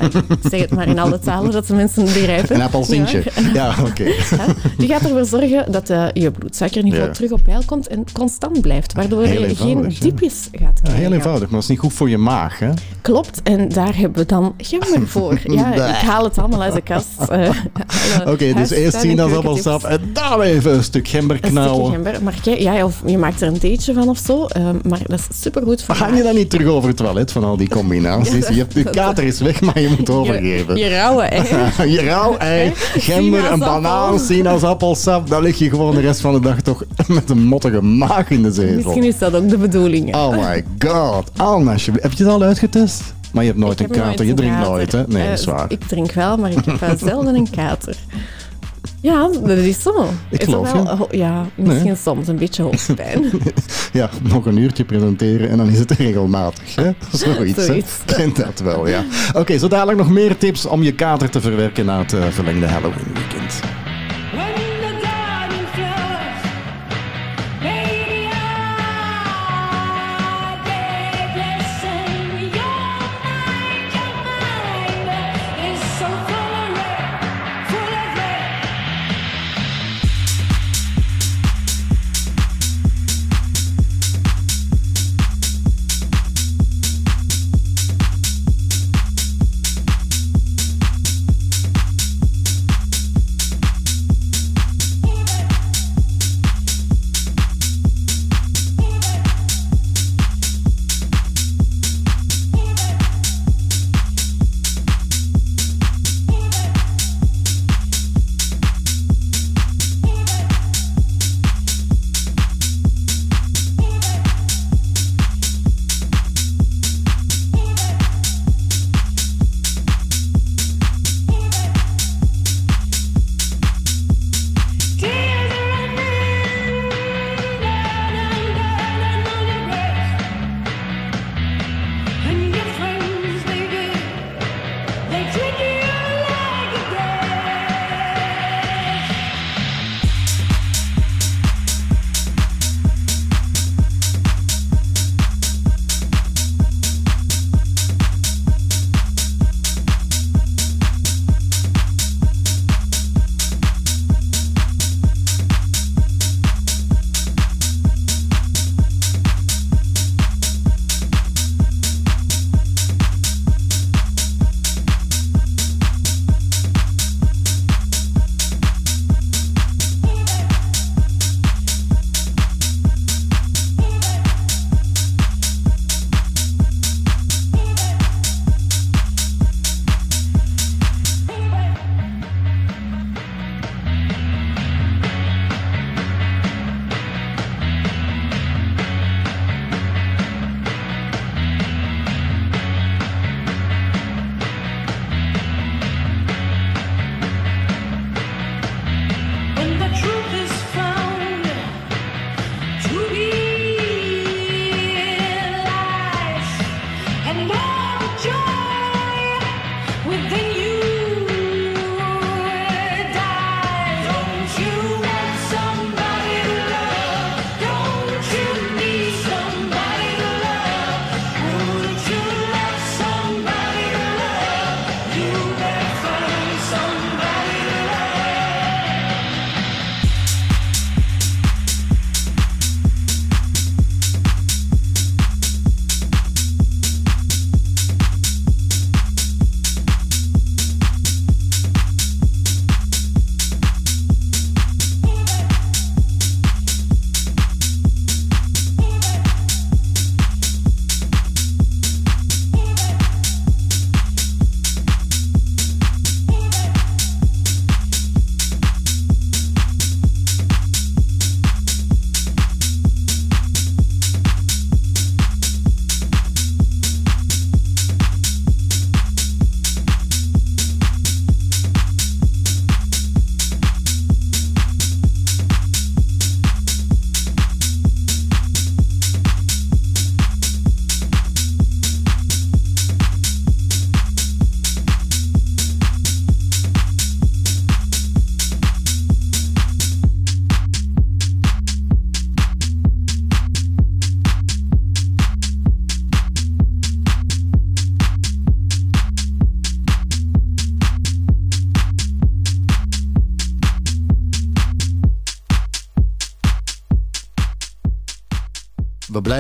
zeg het maar in alle talen dat de mensen begrijpen. Een appelsientje. Ja. Ja, oké. Die gaat ervoor zorgen dat je bloedsuikerniveau Ja. terug op peil komt en constant blijft, waardoor je geen diepjes gaat Ja, krijgen. heel eenvoudig, maar dat is niet goed voor je maag, hè? Klopt, en daar hebben we dan gember voor. *laughs* Ja, ik haal het allemaal uit de kast. *laughs* eh, Oké, dus eerst sinaasappelsap keukentips. en dan even een stuk gember knauwen. gember. Maar ja, of je maakt er een theetje van of zo, eh, maar dat is supergoed voor Hang je dan niet terug over het toilet van al die combinaties? *laughs* Je kater is weg, maar je moet overgeven. Je, je rauwe ei. je rauw ei, gember, een banaan, sinaasappelsap. Dan lig je gewoon de rest van de dag toch met een mottige maag in de zetel. Misschien is dat ook de bedoeling. hè. Oh my god. Alsjeblieft. heb je het al uitgetest? Maar je hebt nooit Ik een heb kater. nooit je drinkt kater. nooit, hè? Nee, Eh, dat is waar. Ik drink wel, maar ik heb eh, *laughs* zelden een kater. Ja, dat is zo. Ik Is geloof wel, je. Ja, misschien Nee. soms een beetje hoofdpijn. *laughs* Ja, nog een uurtje presenteren en dan is het regelmatig. Hè? *laughs* Zoiets. hè? Zoiets. Kent dat wel, ja. Oké, zo dadelijk nog meer tips om je kater te verwerken na het eh, verlengde Halloween weekend.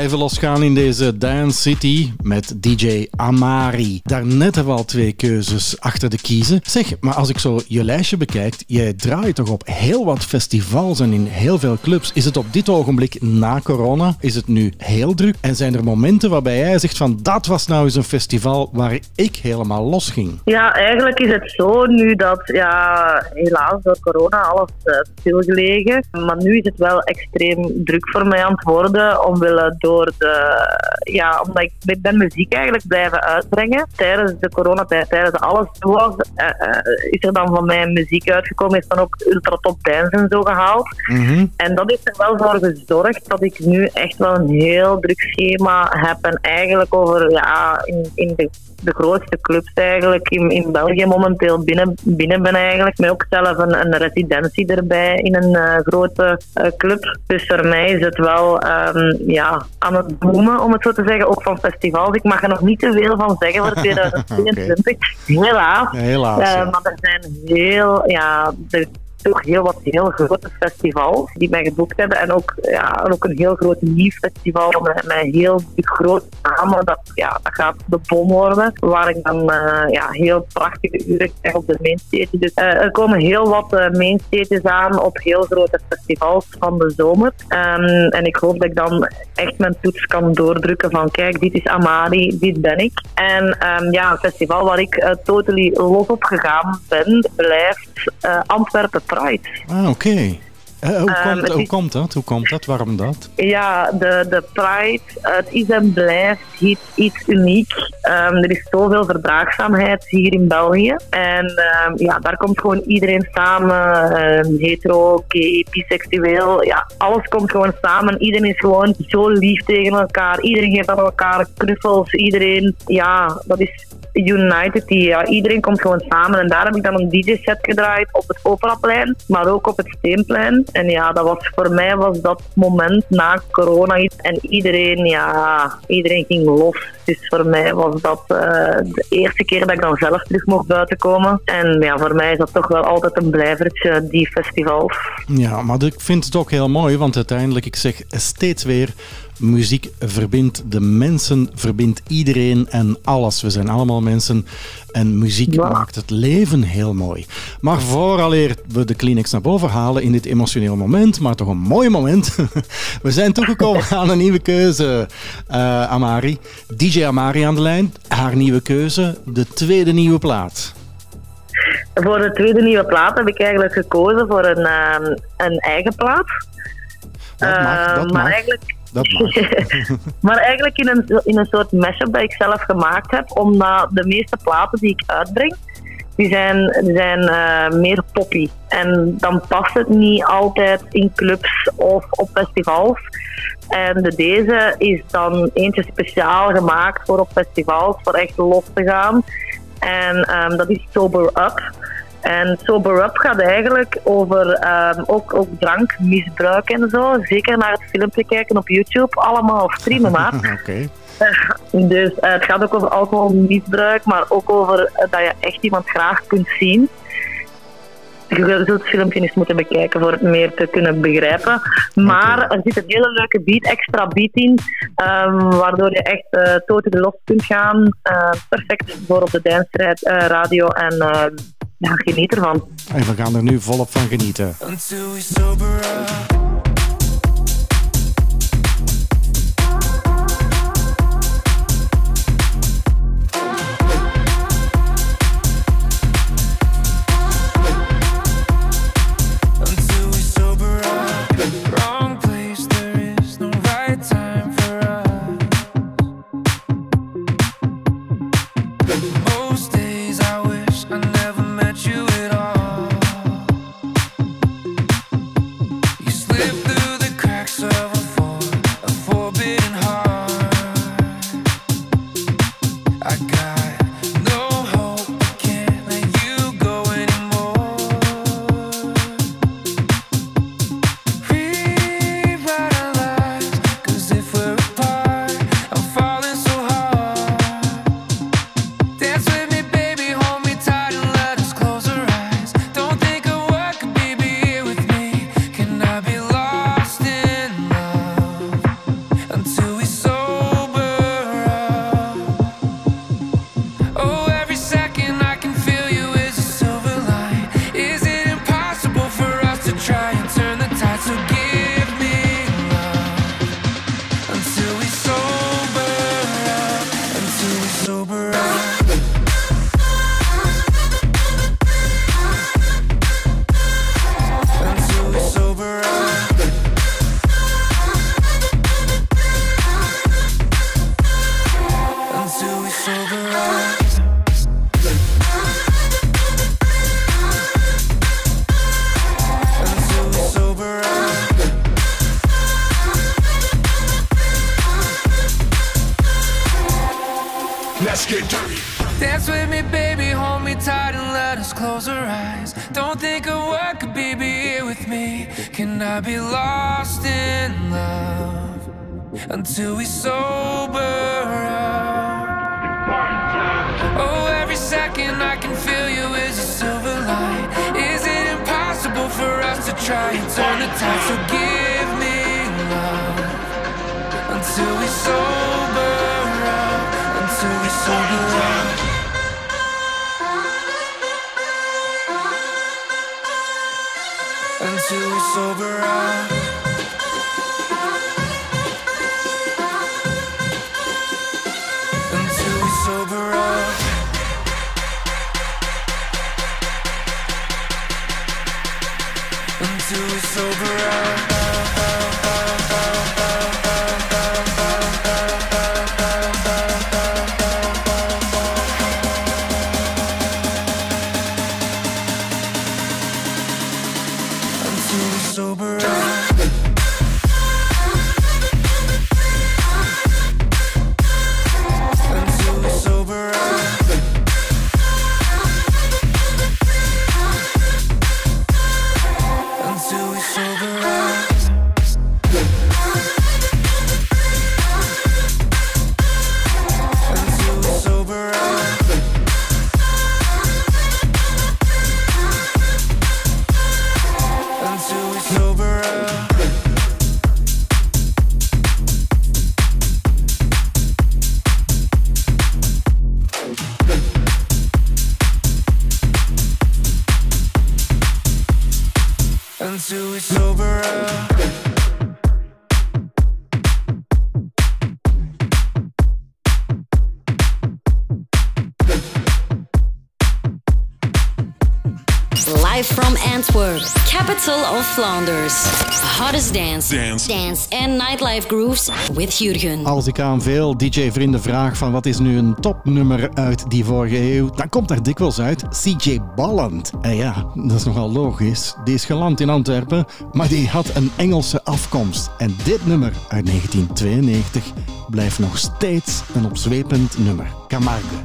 Blijven losgaan in deze Dance City met DJ Amari. Daarnet hebben we al twee keuzes achter de kiezen. Zeg, maar als ik zo je lijstje bekijk, jij draait toch op heel wat festivals en in heel veel clubs. Is het op dit ogenblik na corona? Is het nu heel druk? En zijn er momenten waarbij jij zegt van dat was nou eens een festival waar ik helemaal los ging? Ja, eigenlijk is het zo nu dat, ja, helaas door corona alles eh, stilgelegen. Maar nu is het wel extreem druk voor mij aan het worden, de, ja, omdat ik, ik ben muziek eigenlijk blijven uitbrengen. Tijdens de coronatijd, tijdens alles was, eh, eh, is er dan van mij muziek uitgekomen, is dan ook Ultra Top Dance en zo gehaald. En dat heeft er wel voor gezorgd dat ik nu echt wel een heel druk schema heb en eigenlijk over, ja, in, in de de grootste clubs eigenlijk in, in België momenteel binnen, binnen ben eigenlijk. Met ook zelf een, een residentie erbij in een eh, grote eh, club. Dus voor mij is het wel ehm, ja, aan het boomen, om het zo te zeggen, ook van festivals. Ik mag er nog niet te veel van zeggen voor *laughs* 2022. Helaas. Ja, helaas, Eh, ja. Maar er zijn heel, ja, er toch heel wat heel grote festivals die mij geboekt hebben. En ook, ja, ook een heel groot nieuw festival met, heel grote namen. Dat, ja, dat gaat de bom worden. Waar ik dan eh, ja, heel prachtige uren krijg op de mainstage. Dus eh, er komen heel wat eh, mainstages aan op heel grote festivals van de zomer. Ehm, en ik hoop dat ik dan echt mijn toets kan doordrukken van kijk, dit is Amari, dit ben ik. En ehm, ja, een festival waar ik totally los op gegaan ben, blijft Antwerpen Ah, oké. Eh, hoe, Ehm, komt, het hoe is- komt dat? Hoe komt dat? Waarom dat? Ja, de, de Pride, het is en blijft iets, iets uniek. Ehm, er is zoveel verdraagzaamheid hier in België. En ehm, ja, daar komt gewoon iedereen samen. ehm, hetero, gay, biseksueel. Ja, alles komt gewoon samen. Iedereen is gewoon zo lief tegen elkaar. Iedereen geeft aan elkaar knuffels. Iedereen, ja, dat is United. Ja, iedereen komt gewoon samen. En daar heb ik dan een DJ-set gedraaid op het Operaplein, maar ook op het Steenplein. En ja, dat was voor mij was dat moment na corona iets. En iedereen, ja, iedereen ging los. Dus voor mij was dat eh, de eerste keer dat ik dan zelf terug mocht buiten komen. En ja, voor mij is dat toch wel altijd een blijvertje, die festivals. Ja, maar ik vind het ook heel mooi, want uiteindelijk, ik zeg steeds weer, muziek verbindt de mensen, verbindt iedereen en alles. We zijn allemaal mensen en muziek maakt het leven heel mooi. Maar vooraleer we de Kleenex naar boven halen in dit emotioneel moment, maar toch een mooi moment, *laughs* we zijn toegekomen *laughs* aan een nieuwe keuze, eh, Amari. DJ Amari aan de lijn, haar nieuwe keuze, de tweede nieuwe plaat. Voor de tweede nieuwe plaat heb ik eigenlijk gekozen voor een, ehm, een eigen plaat. Dat mag, Eh, dat maar mag. eigenlijk *laughs* Maar eigenlijk in een, in een soort mashup dat ik zelf gemaakt heb, omdat de meeste platen die ik uitbreng, die zijn, zijn eh, meer poppy. En dan past het niet altijd in clubs of op festivals. En de deze is dan eentje speciaal gemaakt voor op festivals, voor echt los te gaan. En ehm, dat is Sober Up. En Sober Up gaat eigenlijk over ehm, ook, ook drankmisbruik en zo. Zeker naar het filmpje kijken op YouTube. Allemaal streamen, maat. *laughs* Oké. Dus eh, het gaat ook over alcoholmisbruik, maar ook over eh, dat je echt iemand graag kunt zien. Je zult het filmpje eens moeten bekijken voor het meer te kunnen begrijpen. Maar er zit een hele leuke beat, extra beat in, ehm, waardoor je echt uh, totally los kunt gaan. Eh, perfect voor op de dance eh, radio en ja, geniet ervan. En we gaan er nu volop van genieten. Until we sober up. I got Flanders. Hottest dance, Dance. dance en nightlife grooves with Jurgen. Als ik aan veel DJ-vrienden vraag van wat is nu een topnummer uit die vorige eeuw, dan komt er dikwijls uit CJ Bolland. En ja, dat is nogal logisch. Die is geland in Antwerpen, maar die had een Engelse afkomst. En dit nummer uit 1992 blijft nog steeds een opzwepend nummer. Camargue.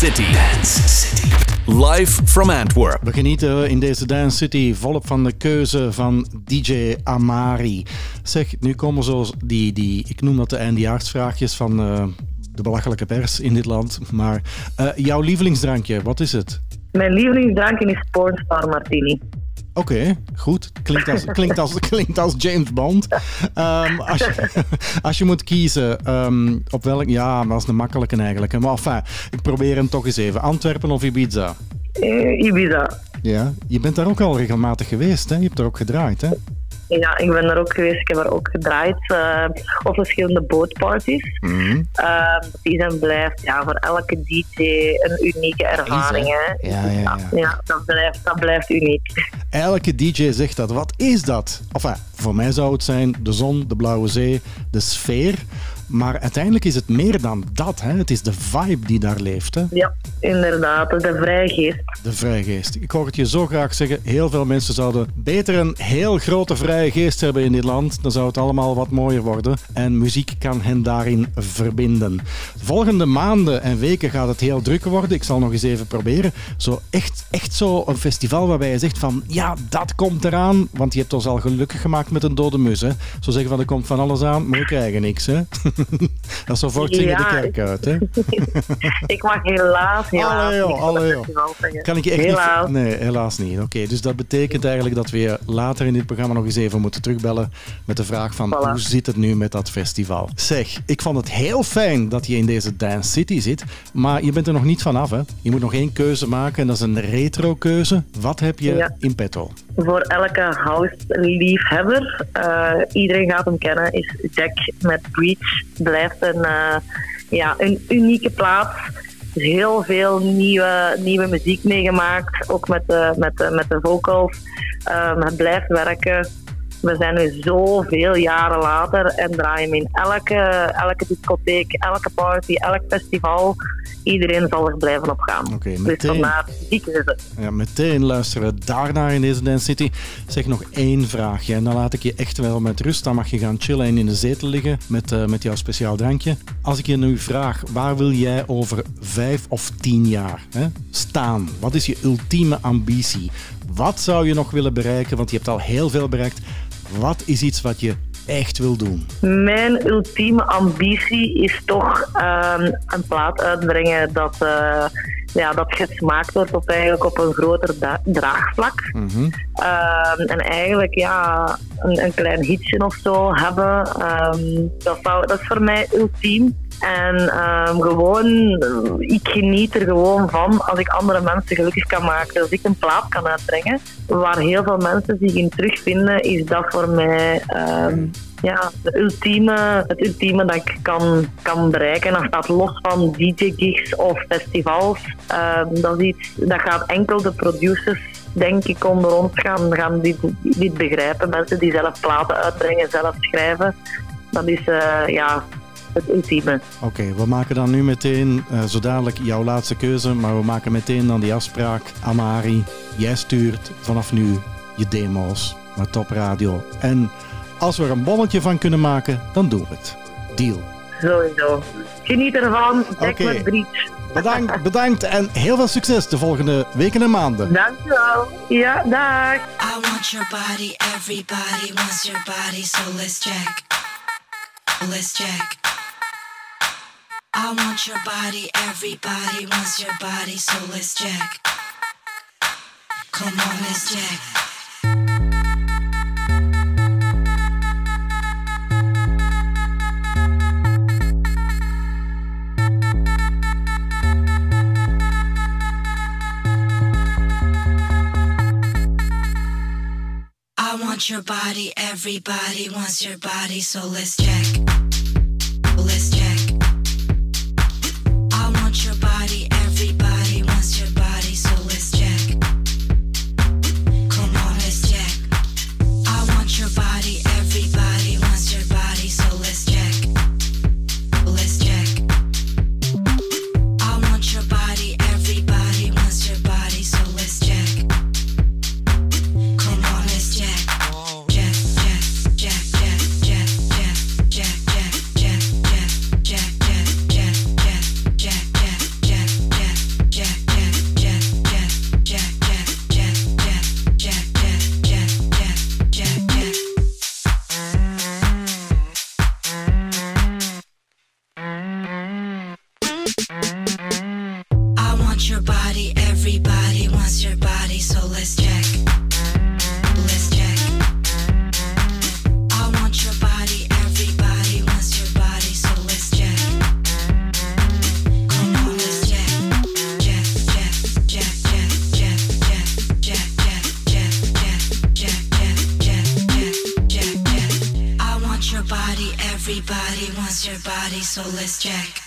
City. Dance City. Live from Antwerp. We genieten in deze Dance City volop van de keuze van DJ Amari. Zeg, nu komen zo die, die ik noem dat de eindejaarsvraagjes van eh, de belachelijke pers in dit land. Maar eh, jouw lievelingsdrankje, wat is het? Mijn lievelingsdrankje is Pornstar Martini. Oké. Klinkt als, klinkt, als, klinkt als James Bond. Ehm, als, je, *laughs* als je moet kiezen, ehm, op welk... Ja, dat is een makkelijke eigenlijk. hè. Maar enfin, ik probeer hem toch eens even. Antwerpen of Ibiza? Eh, Ibiza. Ja, je bent daar ook al regelmatig geweest, hè? Je hebt er ook gedraaid, hè? Ja, ik ben er ook geweest. Ik heb er ook gedraaid eh, op verschillende bootparties. Mhm. Ehm, die zijn blijft ja, voor elke DJ een unieke ervaring. Hè. Ja, ja, ja. Ja, dat, blijft, dat blijft uniek. Elke DJ zegt dat. Wat is dat? Enfin, voor mij zou het zijn de zon, de blauwe zee, de sfeer. Maar uiteindelijk is het meer dan dat. Hè? Het is de vibe die daar leeft. Hè? Ja, inderdaad. De vrije geest. De vrije geest. Ik hoor het je zo graag zeggen. Heel veel mensen zouden beter een heel grote vrije geest hebben in dit land. Dan zou het allemaal wat mooier worden. En muziek kan hen daarin verbinden. De volgende maanden en weken gaat het heel druk worden. Ik zal nog eens even proberen. Zo echt, echt zo een festival waarbij je zegt van ja, dat komt eraan. Want je hebt ons al gelukkig gemaakt met een dode mus. Hè? Zo zeggen van er komt van alles aan, maar we krijgen niks. Hè? *laughs* *laughs* dat is zo voort zingen de kerk uit. Hè? *laughs* ik mag helaas, helaas Allee, joh, allee, joh. Kan ik je echt helaas. niet... Nee, helaas niet. Oké, dus dat betekent eigenlijk dat we je later in dit programma nog eens even moeten terugbellen met de vraag van Voilà. hoe zit het nu met dat festival? Zeg, ik vond het heel fijn dat je in deze Dance City zit, maar je bent er nog niet vanaf, hè? Je moet nog één keuze maken en dat is een retro keuze. Wat heb je Ja. in petto? Voor elke house-liefhebber, eh, iedereen gaat hem kennen, is Jack met Breach. Blijft een, eh, ja, een unieke plaats. Heel veel nieuwe, nieuwe muziek meegemaakt, ook met de, met de, met de vocals. Het blijft werken. We zijn nu zoveel jaren later en draaien in elke, elke discotheek, elke party, elk festival. Iedereen zal er blijven op gaan. Oké, dus meteen. vandaar, ziek is het. Ja, meteen luisteren we daarnaar in deze Dance City. Zeg nog één vraagje en dan laat ik je echt wel met rust. Dan mag je gaan chillen en in de zetel liggen met, eh, met jouw speciaal drankje. Als ik je nu vraag, waar wil jij over vijf of tien jaar hè, staan? Wat is je ultieme ambitie? Wat zou je nog willen bereiken? Want je hebt al heel veel bereikt. Wat is iets wat je echt wil doen? Mijn ultieme ambitie is toch ehm, een plaat uitbrengen dat, eh, ja, dat gesmaakt wordt op, eigenlijk op een groter draagvlak. Ehm, en eigenlijk ja, een, een klein hitje of zo hebben. Ehm, dat, zou, dat is voor mij ultiem. En ehm, gewoon, ik geniet er gewoon van als ik andere mensen gelukkig kan maken. Als ik een plaat kan uitbrengen waar heel veel mensen zich in terugvinden, is dat voor mij ehm, ja, de ultieme, het ultieme dat ik kan, kan bereiken. En dat staat los van DJ-gigs of festivals. Ehm, dat, is iets, dat gaat enkel de producers denk ik onder ons gaan, gaan dit, dit begrijpen. Mensen die zelf platen uitbrengen, zelf schrijven. Dat is eh, ja, het ultieme. Oké, we maken dan nu meteen, eh, zo dadelijk jouw laatste keuze, maar we maken meteen dan die afspraak. Amari, jij stuurt vanaf nu je demo's naar Top Radio. En als we er een bommetje van kunnen maken, dan doen we het. Deal. Sowieso. Geniet ervan. Jack Oké. met Breach. Bedankt, *laughs* bedankt en heel veel succes de volgende weken en maanden. Dankjewel. Ja, dag. I want your body, everybody wants your body, so let's check. Let's check. I want your body, everybody wants your body, so let's check. Come on, let's check. I want your body, everybody wants your body, so let's check. Soulless Jack.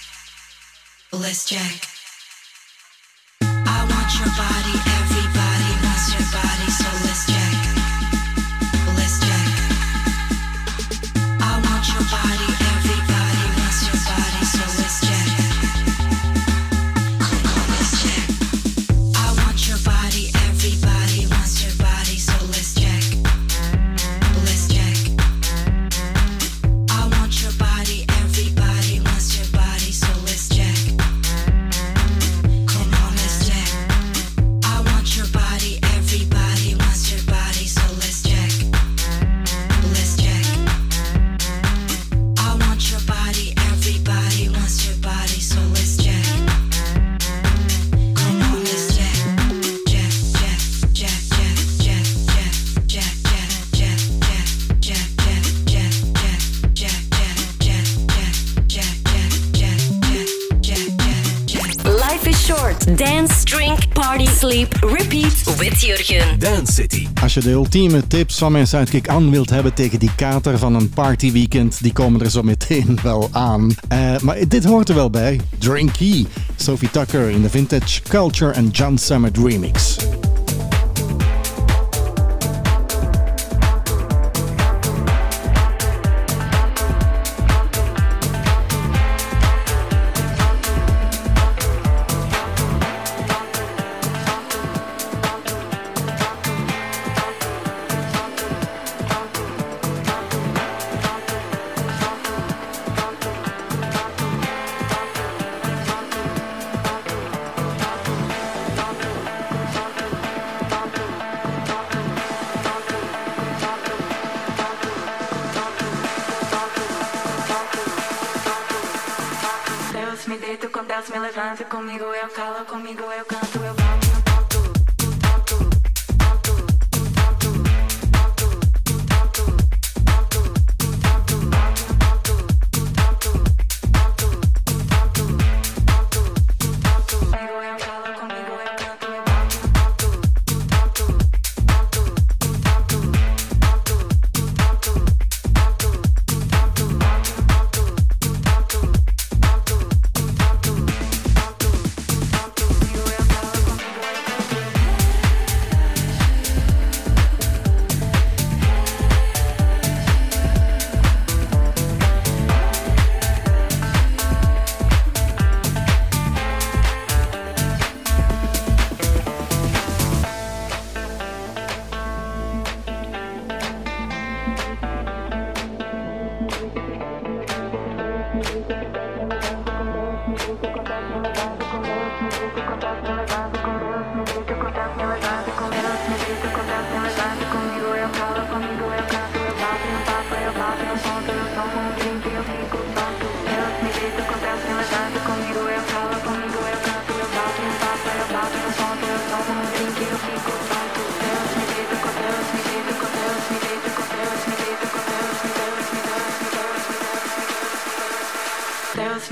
Jurgen. Dance City. Als je de ultieme tips van mijn sidekick Ann wilt hebben tegen die kater van een partyweekend, die komen er zo meteen *laughs* wel aan. Eh, maar dit hoort er wel bij. Drinky. Sophie Tucker in de Vintage Culture and John Summit remix.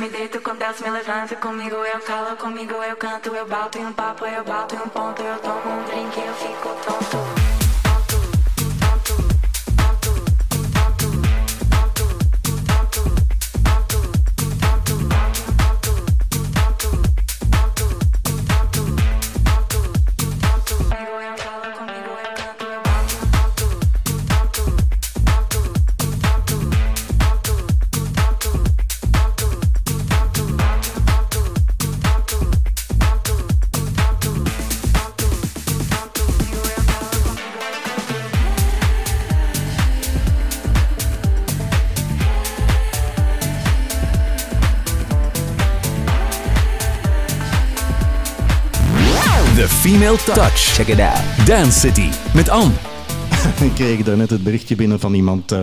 Me deito com Deus me levanta comigo eu calo, comigo eu canto, eu bato em um papo, eu bato em um ponto, eu tomo um drink, eu fico tonto. Touch. Check it out. Dance City. Met Anne. *laughs* Ik kreeg daar net het berichtje binnen van iemand eh,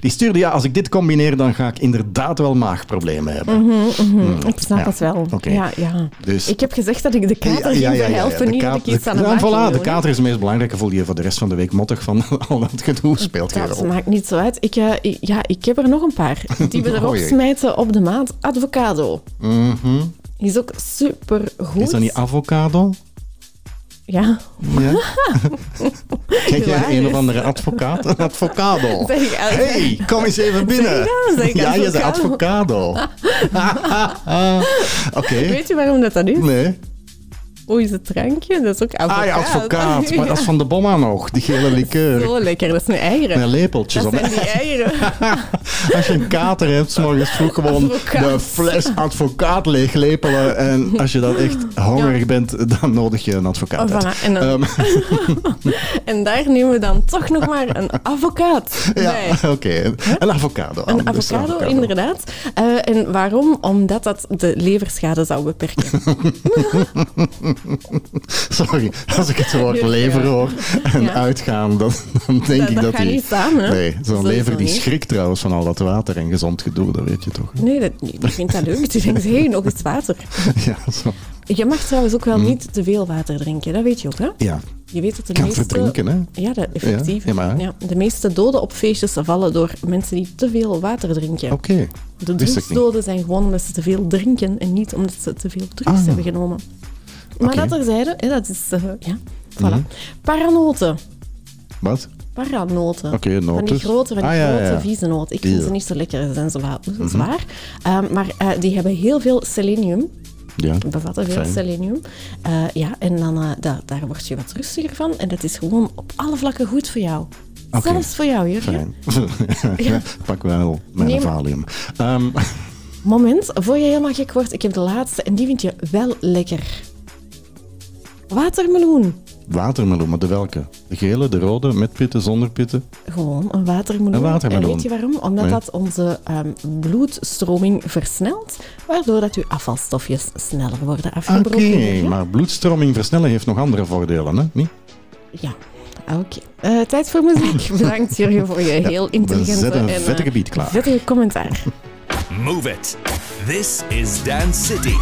die stuurde: Ja, als ik dit combineer, dan ga ik inderdaad wel maagproblemen hebben. Mhm, mhm. Hmm, Ik snap ja. het wel. Oké. Ja, ja. Dus- Ik heb gezegd dat ik de kater ging verhelpen, de niet dat kater- ik iets aan de ja, maag ging voilà, de kater is het meest belangrijke. Voel je je voor de rest van de week mottig van *laughs* al dat gedoe speelt Dat maakt niet zo uit. Ik, eh, ik- ja, ik heb er nog een paar. Die we *laughs* erop Oh smijten op de maat. Avocado. Mhm. Is ook super goed. Is dat niet avocado? Ja. Ja? *laughs* Kijk jij een is- of andere advocaat? Een advocado. *laughs* Hey, kom eens even binnen. Zeg ja, je zei advocado? advocado. Oké. Weet je waarom dat, dat is? Nee. Hoe is het drankje? Dat is ook advocaat. Ah ja, advocaat. *laughs* Maar dat is van de bomma nog, die gele likeur. Zo lekker, dat is mijn eieren. Met lepeltjes Dat op. zijn die eieren. *laughs* Als je een kater hebt, morgens vroeg *laughs* gewoon Advocaat. de fles advocaat leeglepelen. En als je dan echt hongerig bent, dan nodig je een advocaat Oh, uit. voilà. En, dan- Ehm, en daar nemen we dan toch nog maar een advocaat bij. ja, oké. Een avocado. Een avocado, inderdaad. Eh, en waarom? Omdat dat de leverschade zou beperken. *laughs* Sorry, als ik het woord Ja. lever hoor en Ja. uitgaan, dan, dan denk Dat- ik dat dat gaat die... niet samen? Nee, zo'n lever die schrikt trouwens van al dat water en gezond gedoe, dat weet je toch? Nee, dat, nee, die vindt dat leuk. Die denkt, hé, hey, nog eens water. *laughs* Ja, zo. Je mag trouwens ook wel Mhm. niet te veel water drinken. Dat weet je ook, hè? Ja. Je weet dat de Kan meeste... verdrinken, hè? Ja, dat, effectief. Ja, ja, maar- Ja, de meeste doden op feestjes vallen door mensen die te veel water drinken. Oké. De ik niet. drugsdoden zijn gewoon omdat ze te veel drinken en niet omdat ze te veel drugs Ah. hebben genomen. Maar dat terzijde, hè, dat is... eh, ja, voilà. Mhm. Paranoten. Wat? Paranoten. Oké, Van die grote, van die Ah, grote ja. vieze noten. Ik vind Ja. ze niet zo lekker, ze zijn Mhm. zwaar. Ehm, maar eh, die hebben heel veel selenium. Ja. Bevatten veel Fijn. selenium. Eh, ja, en dan, da- daar word je wat rustiger van. En dat is gewoon op alle vlakken goed voor jou. Oké. Zelfs voor jou, Jurgen. Fijn. *laughs* Ja. *laughs* Pak wel mijn Neem- valium. Ehm, *laughs* Moment, voor je helemaal gek wordt, ik heb de laatste en die vind je wel lekker. Watermeloen. watermeloen, maar de welke? De gele, de rode, met pitten, zonder pitten? Gewoon een watermeloen. Een watermeloen. En weet je waarom? Omdat Nee. dat onze ehm, bloedstroming versnelt, waardoor dat je afvalstofjes sneller worden Oké, afgebroken. Ja? maar bloedstroming versnellen heeft nog andere voordelen, hè? Niet? Ja, oké. Eh, tijd voor muziek. *laughs* Bedankt Jurgen voor je heel intelligente zetten een en eh, vettige beat klaar. vettige commentaar. Move it. This is Dance City.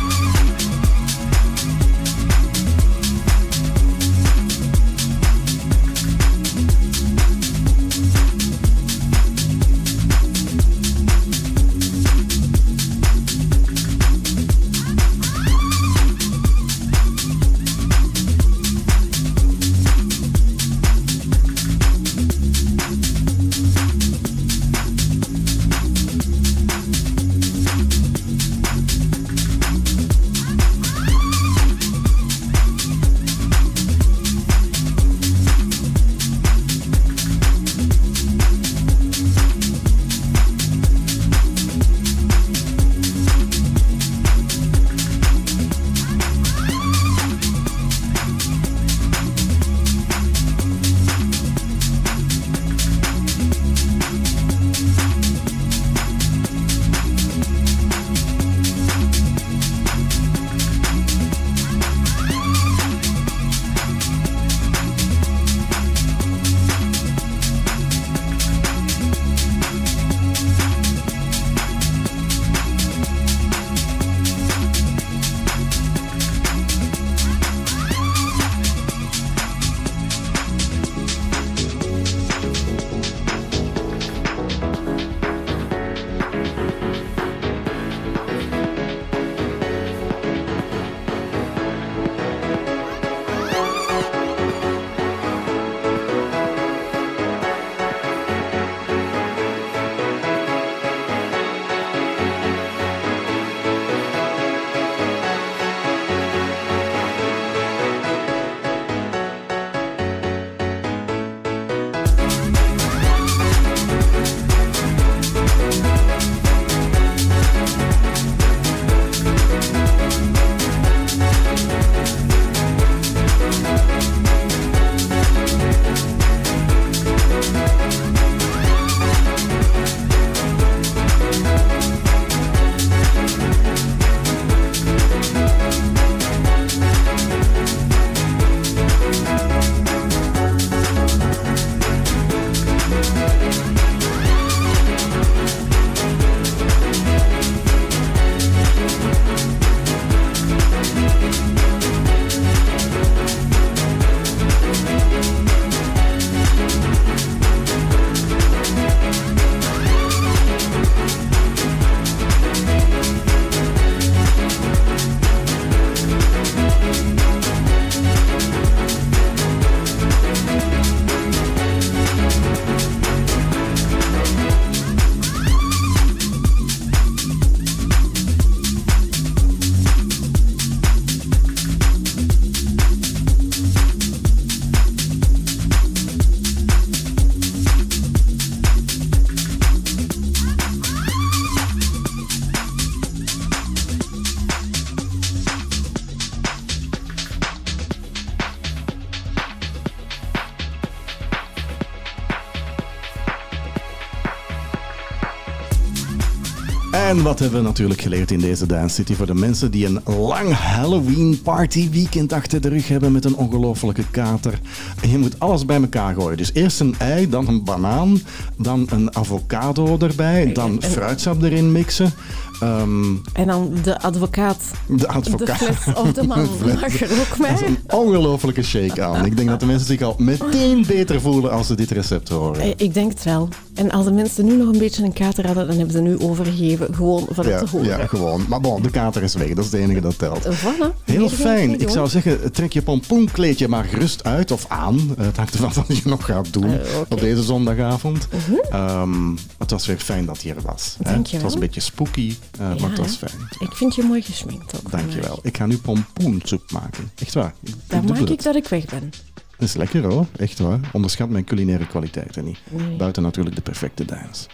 En wat hebben we natuurlijk geleerd in deze Dance City voor de mensen die een lang Halloween party weekend achter de rug hebben met een ongelofelijke kater. Je moet alles bij elkaar gooien. Dus eerst een ei, dan een banaan, dan een avocado erbij, dan fruitsap erin mixen. Ehm, En dan de advocaat. de advocaat. De fles of de man *laughs* mag er ook Dat is mee. een ongelofelijke shake aan. Ik denk dat de mensen zich al meteen beter voelen als ze dit recept horen. Eh, Ik denk het wel. En als de mensen nu nog een beetje een kater hadden, dan hebben ze nu overgegeven. Gewoon van het Ja, te horen. ja, gewoon. Maar bon, de kater is weg. Dat is het enige dat telt. Voilà. Heel fijn. Ik zou zeggen, trek je pompoenkleedje maar gerust uit of aan. Eh, Het hangt ervan *laughs* wat je nog gaat doen Eh, oké. op deze zondagavond. Mhm. Ehm, het was weer fijn dat je er was. hè. Dank je Het was een beetje spooky, eh, Ja, maar was hè? fijn. Ik vind je mooi gesminkt ook. Dank je wel. Ik ga nu pompoensoep maken. Echt waar. Ik, Dan maak het. ik dat ik weg ben. Dat is lekker hoor. Echt waar. Onderschat mijn culinaire kwaliteiten niet. Nee. Buiten natuurlijk de perfecte dance.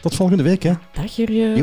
Tot volgende week hè. Dag Jurje.